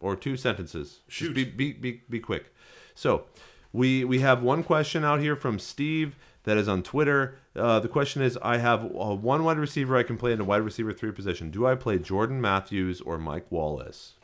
or two sentences. Shoot. Just be, be, be, be quick. So we we have one question out here from Steve that is on Twitter. Uh, the question is: I have uh, one wide receiver I can play in a wide receiver three position. Do I play Jordan Matthews or Mike Wallace?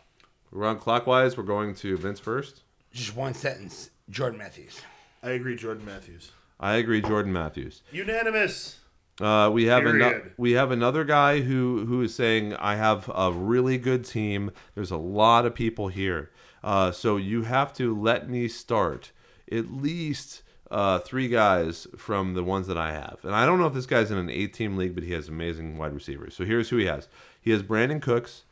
We're on clockwise. We're going to Vince first. Just one sentence. Jordan Matthews. I agree, Jordan Matthews. I agree, Jordan Matthews. Unanimous. Uh, we have ano- Period. we have another guy who who is saying I have a really good team. There's a lot of people here, uh, so you have to let me start at least uh, three guys from the ones that I have, and I don't know if this guy's in an eight-team league, but he has amazing wide receivers. So here's who he has: he has Brandin Cooks,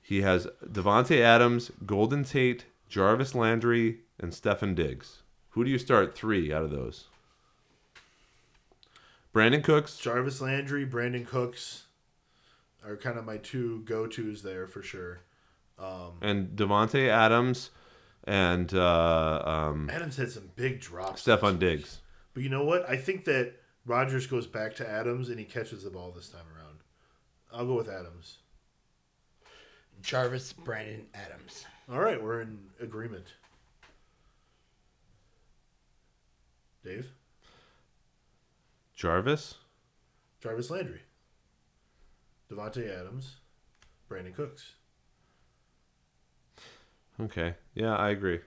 he has Davante Adams, Golden Tate, Jarvis Landry, and Stefon Diggs. Who do you start three out of those? Brandin Cooks, Jarvis Landry, Brandin Cooks are kind of my two go tos there for sure. And Davante Adams, and uh, um, Adams had some big drops. Stefon Diggs. But you know what? I think that Rodgers goes back to Adams and he catches the ball this time around. I'll go with Adams. Jarvis, Brandin, Adams. All right, we're in agreement. Dave? Jarvis. Jarvis Landry. Davante Adams. Brandin Cooks. Okay. Yeah, I agree.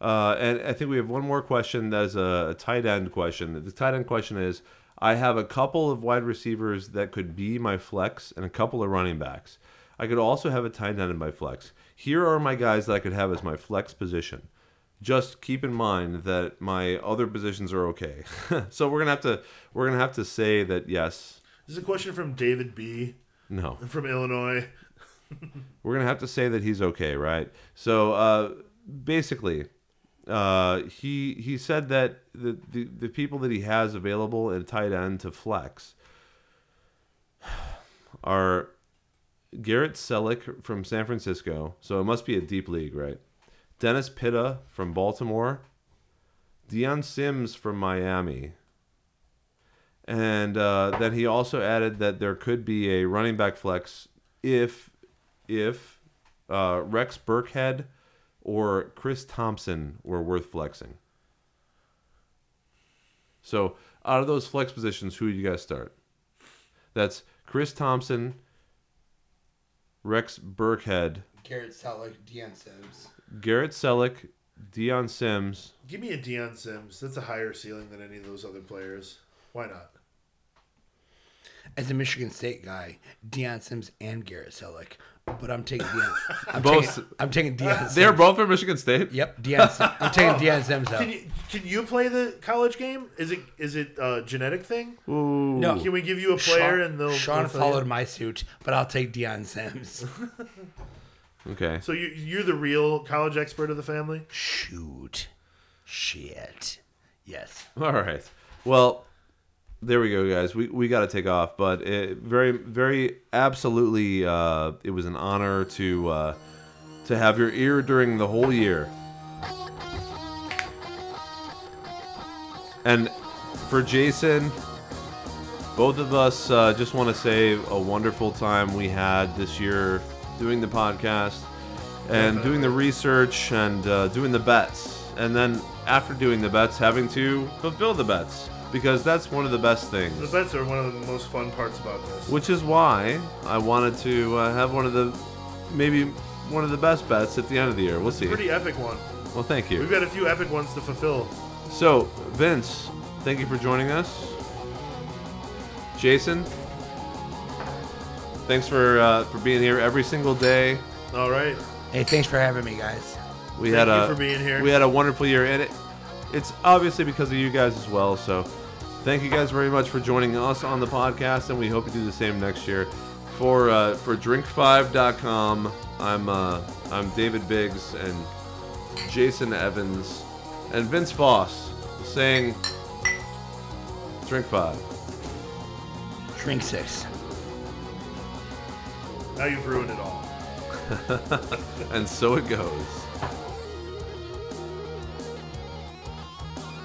Uh, and I think we have one more question that is a, a tight end question. The tight end question is I have a couple of wide receivers that could be my flex and a couple of running backs. I could also have a tight end in my flex. Here are my guys that I could have as my flex position. Just keep in mind that my other positions are okay. so we're gonna have to we're gonna have to say that yes, This is a question from David B. no. from Illinois. We're gonna have to say that he's okay, right? So uh, basically, uh, he he said that the, the the people that he has available at tight end to flex are Garrett Celek from San Francisco, so it must be a deep league, right? Dennis Pitta from Baltimore, Dion Sims from Miami, and uh, then he also added that there could be a running back flex if if uh, Rex Burkhead or Chris Thompson were worth flexing. So out of those flex positions, who do you guys start? That's Chris Thompson, Rex Burkhead, Garrett Celek, Dion Sims. Garrett Celek, Dion Sims. Give me a Dion Sims. That's a higher ceiling than any of those other players. Why not? As a Michigan State guy, Dion Sims and Garrett Celek. But I'm taking Dion. I'm Both- Taking, I'm taking Dion Sims. They're both from Michigan State. Yep, Dion. I'm taking oh. Dion Sims out. Can you can you play the college game? Is it is it a genetic thing? Ooh. No. Can we give you a player Sean, and they'll Sean they'll tell you? followed my suit, but I'll take Dion Sims. Okay. So you you're the real college expert of the family. Shoot. Shit. Yes. All right. Well, there we go, guys. We, we got to take off, but it, very very absolutely, uh, it was an honor to uh, to have your ear during the whole year. And for Jason, both of us uh, just want to say a wonderful time we had this year doing the podcast and doing the research and uh, doing the bets. And then after doing the bets, having to fulfill the bets because that's one of the best things. The bets are one of the most fun parts about this. Which is why I wanted to uh, have one of the maybe one of the best bets at the end of the year. We'll see. Pretty epic one. Well, thank you. We've got a few epic ones to fulfill. So, Vince, thank you for joining us. Jason, thanks for uh, for being here every single day. All right. Hey, thanks for having me, guys. We Thank had you a for being here. we had a wonderful year, and it it's obviously because of you guys as well. So, thank you guys very much for joining us on the podcast, and we hope you do the same next year. For uh, for Drink5.com, I'm uh, I'm David Biggs and Jason Evans and Vince Foss saying Drink Five. Drink six. Now you've ruined it all. And so it goes.